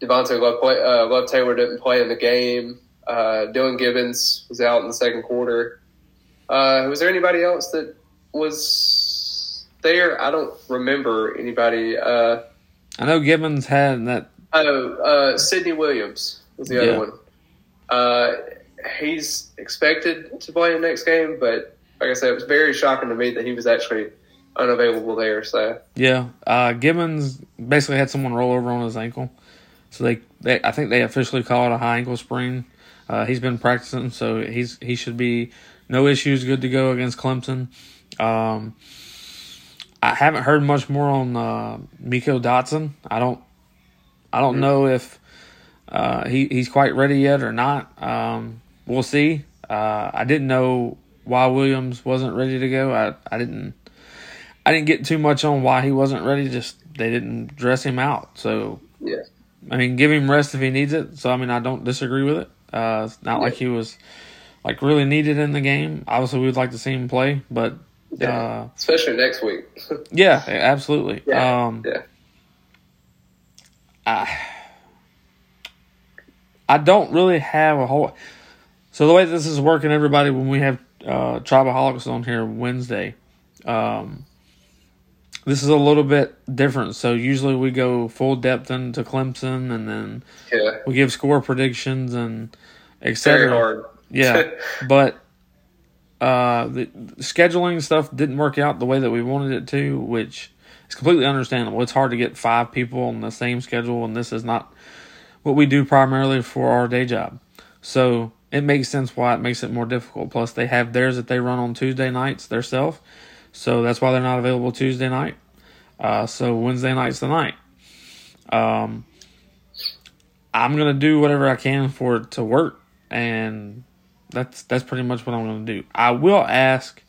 Devontay Love, play, uh, Love Taylor didn't play in the game. Uh, Dillan Gibbons was out in the second quarter. Uh, was there anybody else that was there? I don't remember anybody. Uh, I know Gibbons had that. oh, uh, Sidney Williams was the Yeah. other one. Uh, he's expected to play in the next game, but like I said, it was very shocking to me that he was actually unavailable there. So Yeah, uh, Gibbons basically had someone roll over on his ankle, so they, they I think they officially call it a high ankle sprain. Uh, he's been practicing, so he's he should be no issues, good to go against Clemson. Um, I haven't heard much more on uh, Miko Dotson. I don't I don't know if uh, he he's quite ready yet or not. Um, we'll see. Uh, I didn't know why Williams wasn't ready to go. I I didn't. I didn't get too much on why he wasn't ready. Just they didn't dress him out. So yeah. I mean, give him rest if he needs it. So I mean, I don't disagree with it. Uh, it's not like he was like really needed in the game. Obviously, we'd like to see him play, but Yeah. uh, especially next week. yeah, absolutely. Yeah, Um, yeah. I I don't really have a whole. So the way this is working, everybody, when we have uh, Tribaholics on here Wednesday, um, this is a little bit different. So usually we go full depth into Clemson, and then Yeah, we give score predictions and very etc. hard. Yeah, but uh, the scheduling stuff didn't work out the way that we wanted it to, which is completely understandable. It's hard to get five people on the same schedule, and this is not what we do primarily for our day job. So it makes sense why it makes it more difficult. Plus, they have theirs that they run on Tuesday nights themselves, so that's why they're not available Tuesday night. Uh, so Wednesday night's the night. Um, I'm gonna do whatever I can for it to work, and that's that's pretty much what I'm gonna do. I will ask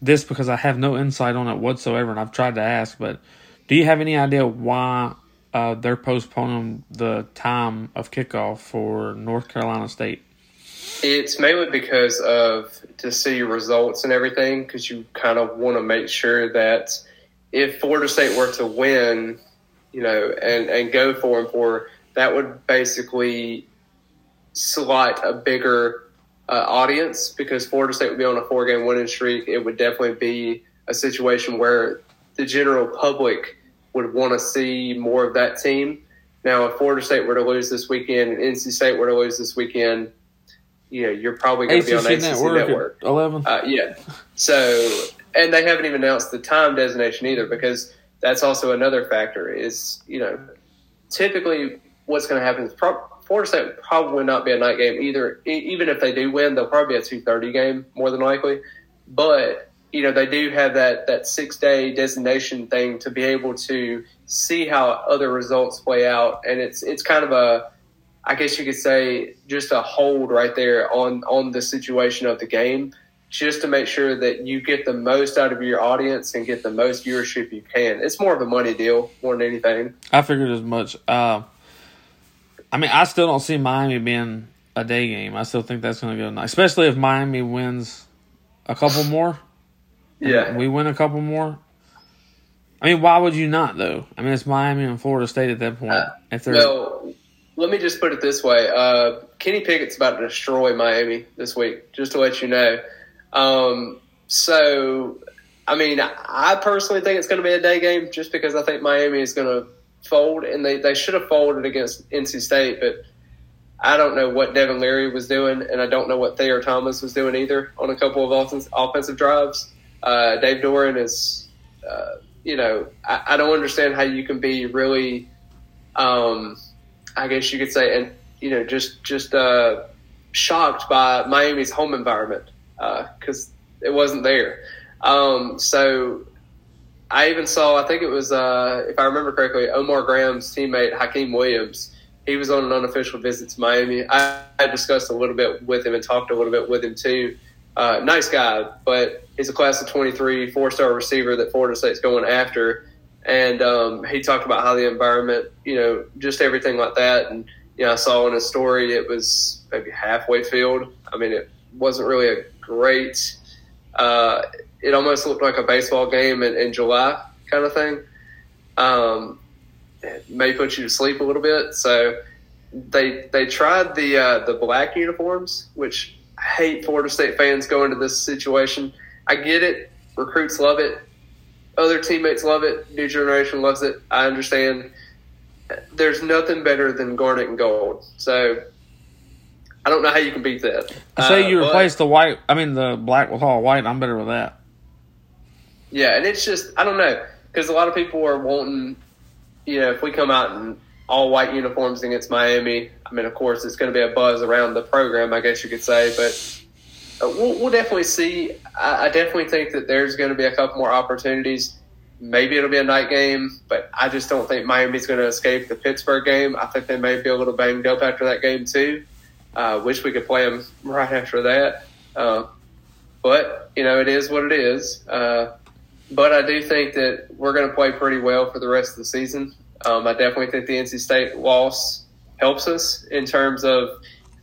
this because I have no insight on it whatsoever, and I've tried to ask. But do you have any idea why uh, they're postponing the time of kickoff for North Carolina State? It's mainly because of to see results and everything, because you kind of want to make sure that if Florida State were to win, you know, and, and go four and four, that would basically slot a bigger uh, audience because Florida State would be on a four game winning streak. It would definitely be a situation where the general public would want to see more of that team. Now, if Florida State were to lose this weekend and NC State were to lose this weekend, you know, you're probably going to be on ACC Network, Network. eleven. Uh, yeah. So, and they haven't even announced the time designation either because that's also another factor. Is you know, typically what's going to happen is pro- Florida State will probably not be a night game either. E- even if they do win, they'll probably be a two thirty game more than likely. But you know, they do have that that six day designation thing to be able to see how other results play out, and it's it's kind of a I guess you could say just a hold right there on on the situation of the game, just to make sure that you get the most out of your audience and get the most viewership you can. It's more of a money deal more than anything. I figured as much. Uh, I mean, I still don't see Miami being a day game. I still think that's going to go nice, especially if Miami wins a couple more. Yeah, we win a couple more. I mean, why would you not though? I mean, it's Miami and Florida State at that point. if they're Well, let me just put it this way: uh, Kenny Pickett's about to destroy Miami this week. Just to let you know. Um, so, I mean, I personally think it's going to be a day game, just because I think Miami is going to fold, and they they should have folded against NC State, but. I don't know what Devin Leary was doing, and I don't know what Thayer Thomas was doing either on a couple of offensive, drives. Uh, Dave Doeren is, uh, you know, I, I, don't understand how you can be really, um, I guess you could say, and you know, just just uh, shocked by Miami's home environment because uh, it wasn't there. Um, so I even saw, I think it was, uh, if I remember correctly, Omar Graham's teammate Hakeem Williams. He was on an unofficial visit to Miami. I, I discussed a little bit with him and talked a little bit with him too. Uh, nice guy, but he's a class of 23, four star receiver that Florida State's going after. And um, he talked about how the environment, you know, just everything like that. And, you know, I saw in his story it was maybe halfway filled. I mean, it wasn't really a great. Uh, it almost looked like a baseball game in, in July kind of thing. Um, may put you to sleep a little bit. So they they tried the uh, the black uniforms, which I hate Florida State fans go into this situation. I get it. Recruits love it. Other teammates love it. New generation loves it. I understand. There's nothing better than garnet and gold. So I don't know how you can beat that. I say you uh, replace the white. I mean the black with all white. I'm better with that. Yeah, and it's just I don't know because a lot of people are wanting, you know, if we come out in all white uniforms against Miami, I mean, of course, it's going to be a buzz around the program, I guess you could say, but we'll, we'll definitely see. I, I definitely think that there's going to be a couple more opportunities. Maybe it'll be a night game, but I just don't think Miami's going to escape the Pittsburgh game. I think they may be a little banged up after that game too. Uh, wish we could play them right after that. Uh, but you know, it is what it is. Uh, but I do think that we're going to play pretty well for the rest of the season. Um, I definitely think the NC State loss helps us in terms of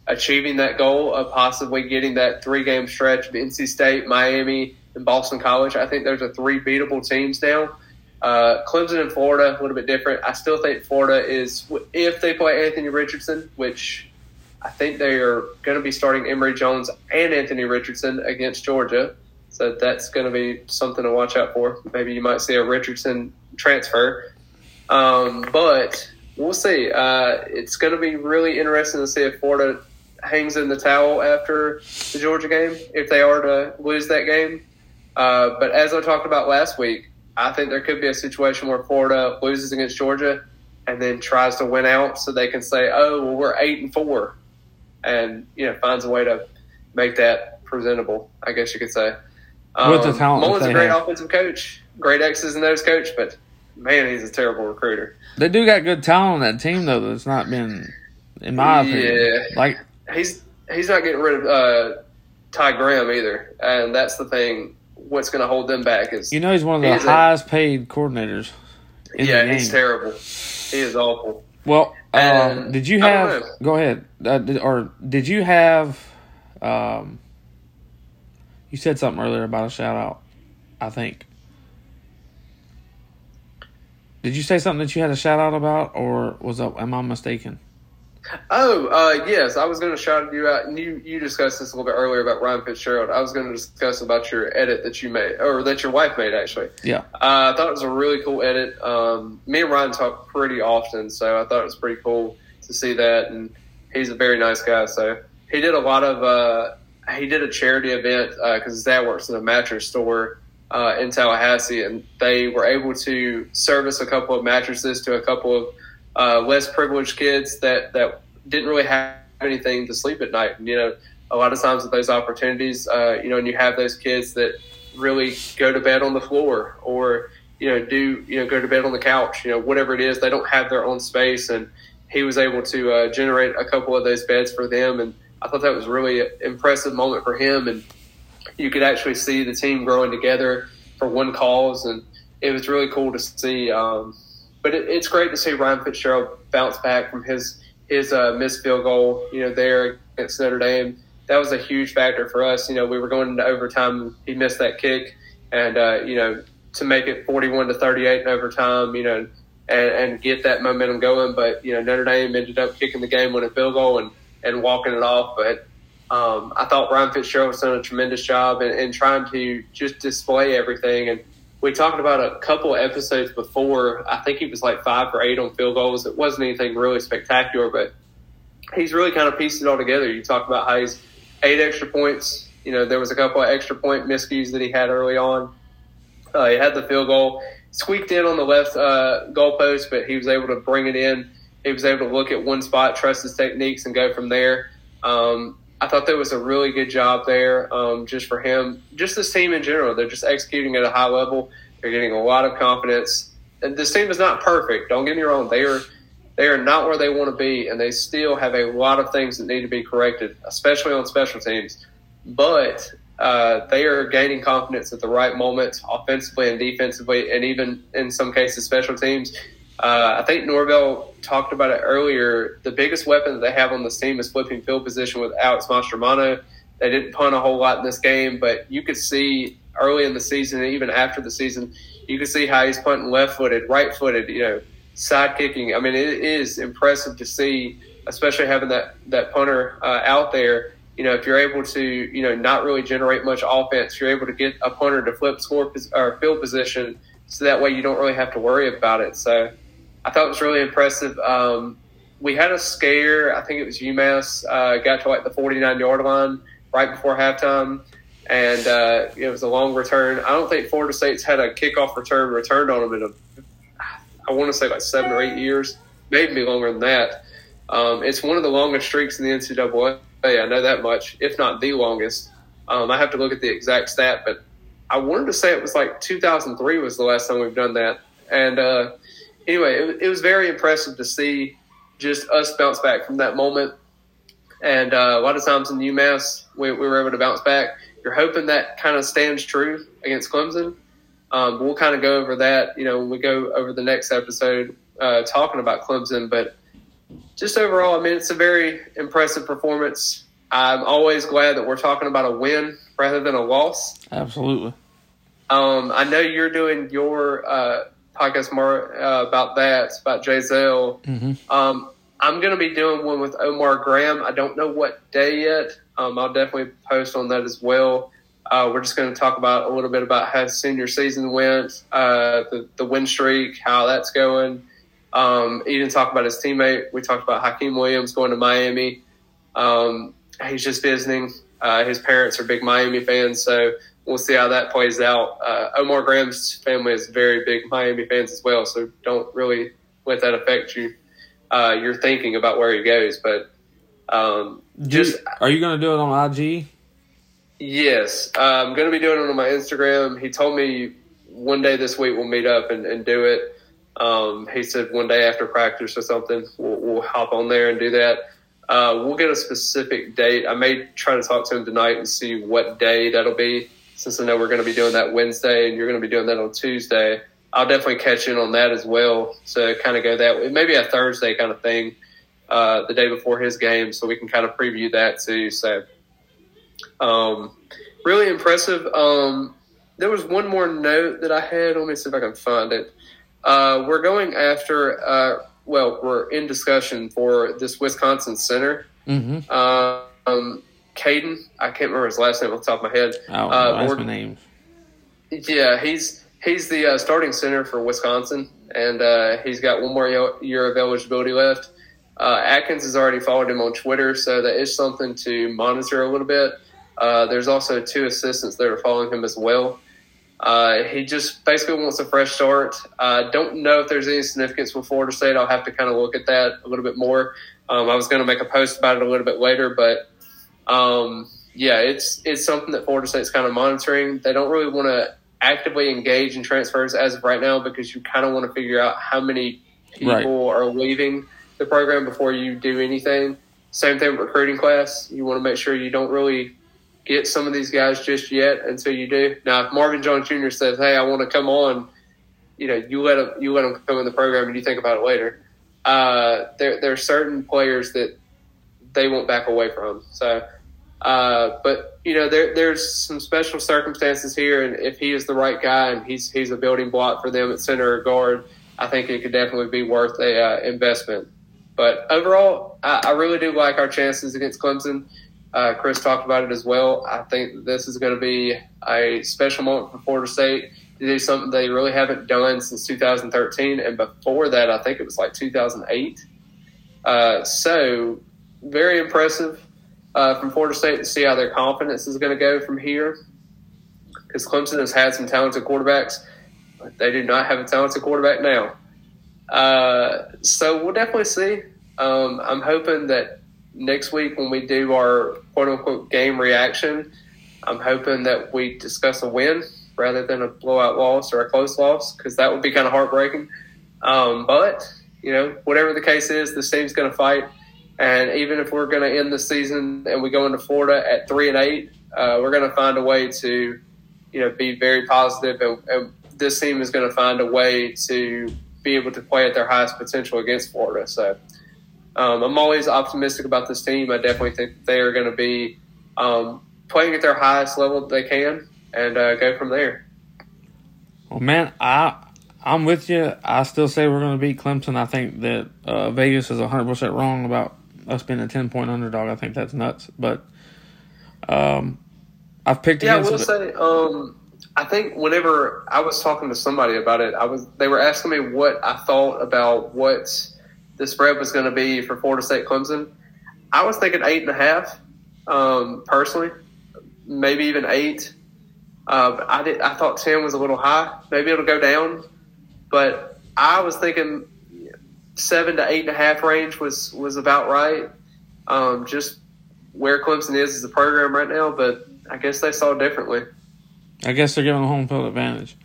achieving that goal of possibly getting that three game stretch of NC State, Miami, and Boston College. I think those are three beatable teams now. Uh, Clemson and Florida, a little bit different. I still think Florida is, if they play Anthony Richardson, which I think they are going to be starting Emory Jones and Anthony Richardson against Georgia. So that's going to be something to watch out for. Maybe you might see a Richardson transfer. Um, but we'll see. Uh, it's going to be really interesting to see if Florida hangs in the towel after the Georgia game, if they are to lose that game. Uh, but as I talked about last week, I think there could be a situation where Florida loses against Georgia and then tries to win out so they can say, oh, well, we're 8 and 4 and, you know, finds a way to make that presentable, I guess you could say. Um, With the um, talent, Mullen's a great have. offensive coach, great X's and O's coach, but man, he's a terrible recruiter. They do got good talent on that team, though. That's not been, in my opinion, like he's he's not getting rid of uh, Todd Grantham either, and that's the thing. What's going to hold them back is you know he's one of the highest a, paid coordinators. yeah, he's terrible. He is awful. Well, um, did you have? Go ahead. Uh, did, or did you have? Um, you said something earlier about a shout out, I think. Did you say something that you had a shout out about, or was that, am I mistaken? Oh, uh, yes, I was going to shout you out. And you, you discussed this a little bit earlier about Ryan Fitzgerald. I was going to discuss about your edit that you made, or that your wife made, actually. Yeah. Uh, I thought it was a really cool edit. Um, me and Ryan talk pretty often, so I thought it was pretty cool to see that. And he's a very nice guy, so he did a lot of uh, he did a charity event because uh, his dad works in a mattress store uh, in Tallahassee, and they were able to service a couple of mattresses to a couple of uh, less privileged kids that that didn't really have anything to sleep at night. And, you know, a lot of times with those opportunities, uh, you know, and you have those kids that really go to bed on the floor or you know do you know go to bed on the couch, you know, whatever it is, they don't have their own space, and he was able to uh, generate a couple of those beds for them and I thought that was really an impressive moment for him, and you could actually see the team growing together for one cause, and it was really cool to see. Um, but it, it's great to see Ryan Fitzgerald bounce back from his his uh, missed field goal, you know, there against Notre Dame. That was a huge factor for us. You know, we were going into overtime. He missed that kick, and uh, you know, to make it forty-one to thirty-eight in overtime, you know, and, and get that momentum going. But you know, Notre Dame ended up kicking the game-winning field goal, and and walking it off. But um, I thought Ryan Fitzgerald was done a tremendous job in, in, trying to just display everything. And we talked about a couple episodes before. I think he was like five or eight on field goals. It wasn't anything really spectacular, but he's really kind of pieced it all together. You talk about how he's eight extra points You know, there was a couple of extra point miscues that he had early on. Uh, he had the field goal squeaked in on the left uh, goalpost, but he was able to bring it in. He was able to look at one spot, trust his techniques, and go from there. Um, I thought that was a really good job there, um, just for him. Just this team in general, they're just executing at a high level. They're getting a lot of confidence. And this team is not perfect. Don't get me wrong; they are they are not where they want to be, and they still have a lot of things that need to be corrected, especially on special teams. But uh, they are gaining confidence at the right moments, offensively and defensively, and even in some cases, special teams. Uh, I think Norvell talked about it earlier. The biggest weapon that they have on this team is flipping field position with Alex Mastromanno. They didn't punt a whole lot in this game, but you could see early in the season, and even after the season, you could see how he's punting left footed, right footed, you know, side kicking. I mean, it is impressive to see, especially having that, that punter uh, out there you know, if you're able to, you know, not really generate much offense, you're able to get a punter to flip score or field position, so that way you don't really have to worry about it. So I thought it was really impressive. Um, we had a scare. I think it was UMass. Uh, got to like the 49 yard line right before halftime, and uh, it was a long return. I don't think Florida State's had a kickoff return returned on them in a, I want to say like seven or eight years, maybe longer than that. Um, it's one of the longest streaks in the NCAA. I know that much, if not the longest. Um, I have to look at the exact stat, but I wanted to say it was like 2003 was the last time we've done that. And uh, anyway, it, it, was very impressive to see just us bounce back from that moment. And uh, a lot of times in UMass, we, we, were able to bounce back. You're hoping that kind of stands true against Clemson. Um, we'll kind of go over that, you know, when we go over the next episode uh, talking about Clemson. But just overall, I mean, it's a very impressive performance. I'm always glad that we're talking about a win rather than a loss. Absolutely. Um, I know you're doing your uh, podcast more uh, about that, about Jay Zell. Mm-hmm. Um, I'm going to be doing one with Omar Graham. I don't know what day yet. Um, I'll definitely post on that as well. Uh, we're just going to talk about a little bit about how senior season went, uh, the, the win streak, how that's going. Um, he didn't talk about his teammate. We talked about Hakeem Williams going to Miami. Um, he's just visiting. Uh, his parents are big Miami fans, so we'll see how that plays out. Uh, Omar Graham's family is very big Miami fans as well, so don't really let that affect you. Uh, your thinking about where he goes, but um, just are you going to do it on IG? Yes, uh, I'm going to be doing it on my Instagram. He told me one day this week we'll meet up and, and do it. Um, he said one day after practice or something, we'll, we'll hop on there and do that. Uh, we'll get a specific date. I may try to talk to him tonight and see what day that'll be, since I know we're going to be doing that Wednesday and you're going to be doing that on Tuesday. I'll definitely catch in on that as well. So kind of go that way. Maybe a Thursday kind of thing, uh, the day before his game, so we can kind of preview that too. So, um, really impressive. Um, there was one more note that I had. Let me see if I can find it. Uh, we're going after, uh, well, we're in discussion for this Wisconsin center. Mm-hmm. Um, Caden, I can't remember his last name off the top of my head. Oh, uh, that's my name. Yeah, he's he's the uh, starting center for Wisconsin, and uh, he's got one more year of eligibility left. Uh, Atkins has already followed him on Twitter, so that is something to monitor a little bit. Uh, there's also two assistants that are following him as well. Uh, he just basically wants a fresh start. Uh, don't know if there's any significance with Florida State. I'll have to kind of look at that a little bit more. Um, I was going to make a post about it a little bit later, but um, yeah, it's it's something that Florida State's kind of monitoring. They don't really want to actively engage in transfers as of right now because you kind of want to figure out how many people right. are leaving the program before you do anything. Same thing with recruiting class. You want to make sure you don't really get some of these guys just yet until you do. Now, if Marvin Jones Jr. says, "Hey, I want to come on," you know, you let him you let him come in the program and you think about it later. Uh, there there are certain players that they won't back away from. So, uh, but you know, there there's some special circumstances here, and if he is the right guy and he's he's a building block for them at center or guard, I think it could definitely be worth a uh, investment. But overall, I, I really do like our chances against Clemson. Uh, Chris talked about it as well. I think this is going to be a special moment for Florida State to do something they really haven't done since 2013, and before that, I think it was like 2008. Uh, so very impressive. Uh, from Florida State to see how their confidence is going to go from here. Because Clemson has had some talented quarterbacks, but they do not have a talented quarterback now. Uh, so we'll definitely see. Um, I'm hoping that next week when we do our quote unquote game reaction, I'm hoping that we discuss a win rather than a blowout loss or a close loss because that would be kind of heartbreaking. Um, but you know, whatever the case is, this team's going to fight. And even if we're going to end the season and we go into Florida at three and eight, uh, we're going to find a way to, you know, be very positive, and, and this team is going to find a way to be able to play at their highest potential against Florida. So um, I'm always optimistic about this team. I definitely think they are going to be um, playing at their highest level they can, and uh, go from there. Well, man, I I'm with you. I still say we're going to beat Clemson. I think that uh, Vegas is 100 percent wrong about us being a 10 point underdog. I think that's nuts. But um, I've picked Yeah, I will say, um, I think whenever I was talking to somebody about it, I was they were asking me what I thought about what the spread was going to be for Florida State Clemson. I was thinking eight and a half, um, personally, maybe even eight. Uh, I did. I thought ten was a little high. Maybe it'll go down, but I was thinking seven to eight and a half range was was about right. Um, just where Clemson is as a program right now, but I guess they saw differently. I guess they're giving the home field advantage.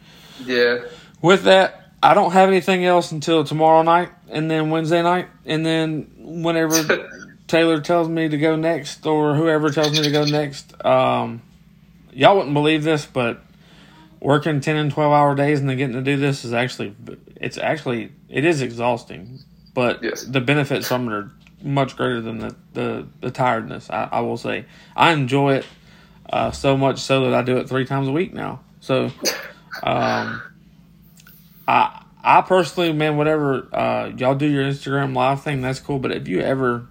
Yeah. With that, I don't have anything else until tomorrow night and then Wednesday night. And then whenever Taylor tells me to go next or whoever tells me to go next, um, y'all wouldn't believe this, but working 10 and 12 hour days and then getting to do this is actually, it's actually, it is exhausting. But Yes. the benefits from it are much greater than the, the, the tiredness, I, I will say. I enjoy it uh, so much so that I do it three times a week now. So, um, I I personally, man, whatever uh, y'all do your Instagram live thing, that's cool. But if you ever,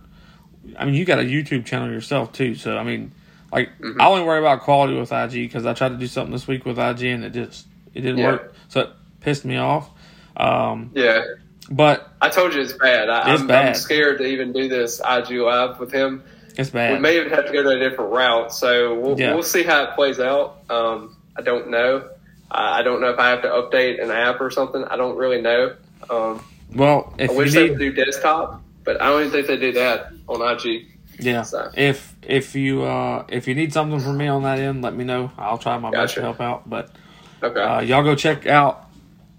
I mean, you got a YouTube channel yourself too. So I mean, like I only worry about quality with IG because I tried to do something this week with IG and it just it didn't Yeah. work. So it pissed me off. Um, Yeah. but I told you it's bad. I, It's I'm, bad. I'm scared to even do this IG live with him. it's bad. We may even have to go to a different route. So we'll, Yeah. we'll see how it plays out. Um, I don't know. I I don't know if I have to update an app or something. I don't really know. Um, well, if I you wish they would do desktop, but I don't even think they do that on IG. yeah, so. if if you uh, if you need something from me on that end, let me know. I'll try my best to help out. But Okay. Uh, y'all go check out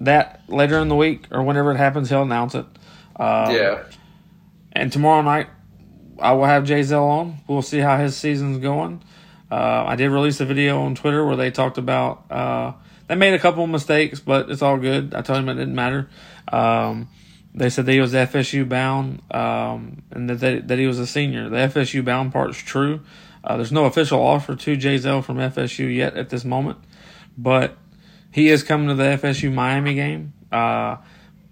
that later in the week or whenever it happens. He'll announce it. Um, yeah. And tomorrow night, I will have Jay Zell on. We'll see how his season's going. Uh, I did release a video on Twitter where they talked about uh, they made a couple of mistakes, but it's all good. I told him it didn't matter. Um, they said that he was FSU bound um, and that they, that he was a senior. The FSU bound part's true. Uh, there's no official offer to Jay Zell from FSU yet at this moment, but he is coming to the FSU Miami game. Uh,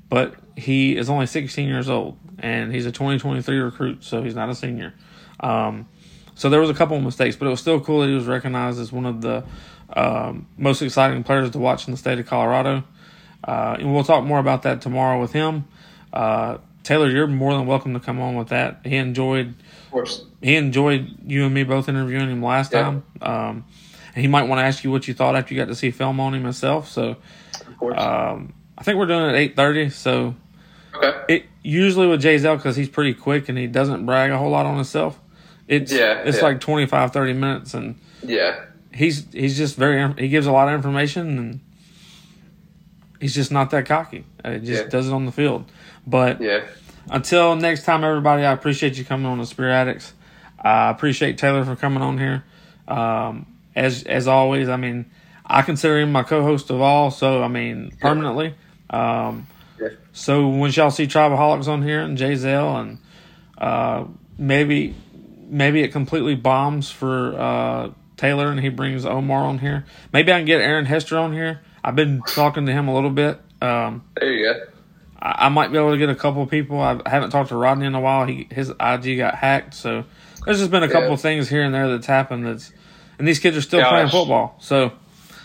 but he is only 16 years old and he's a 2023 recruit, so he's not a senior. Um, so there was a couple of mistakes, but it was still cool that he was recognized as one of the um, most exciting players to watch in the state of Colorado. Uh, and we'll talk more about that tomorrow with him. Uh, Taylor, you're more than welcome to come on with that. He enjoyed Of course. he enjoyed you and me both interviewing him last Yeah. time. Um, and he might want to ask you what you thought after you got to see film on him himself. So um, I think we're doing it at eight thirty. So okay. it usually with Jay Zell because he's pretty quick and he doesn't brag a whole lot on himself. It's Yeah, it's yeah. like 25, 30 minutes, and Yeah. he's he's just very he gives a lot of information and he's just not that cocky. He just Yeah. does it on the field. But Yeah. until next time, everybody, I appreciate you coming on the Spear Addicts. I appreciate Taylor for coming on here. Um, as as always, I mean, I consider him my co-host of all. So I mean, permanently. Um, Yeah. so when y'all see Tribaholics on here and Jay Zell and uh, maybe maybe it completely bombs for uh, Taylor and he brings Omar on here. Maybe I can get Aaron Hester on here. I've been talking to him a little bit. Um, There you go. I, I might be able to get a couple of people. I haven't talked to Rodney in a while. He his IG got hacked, so there's just been a couple Yeah. of things here and there that's happened. That's and these kids are still Gosh. playing football. So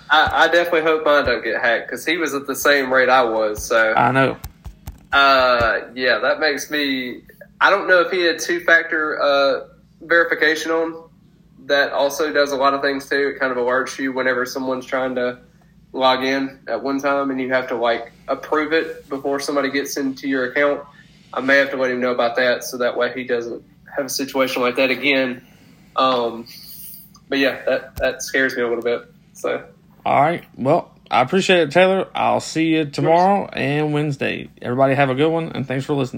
I, I definitely hope mine don't get hacked because he was at the same rate I was. So, I know. uh, yeah, that makes me. I don't know if he had two factor uh, verification on that also does a lot of things too. It kind of alerts you whenever someone's trying to log in at one time and you have to like approve it before somebody gets into your account. I may have to let him know about that so that way he doesn't have a situation like that again. Um, but yeah, that, that scares me a little bit. So, all right. Well, I appreciate it, Taylor. I'll see you tomorrow and Wednesday. Everybody have a good one, and thanks for listening.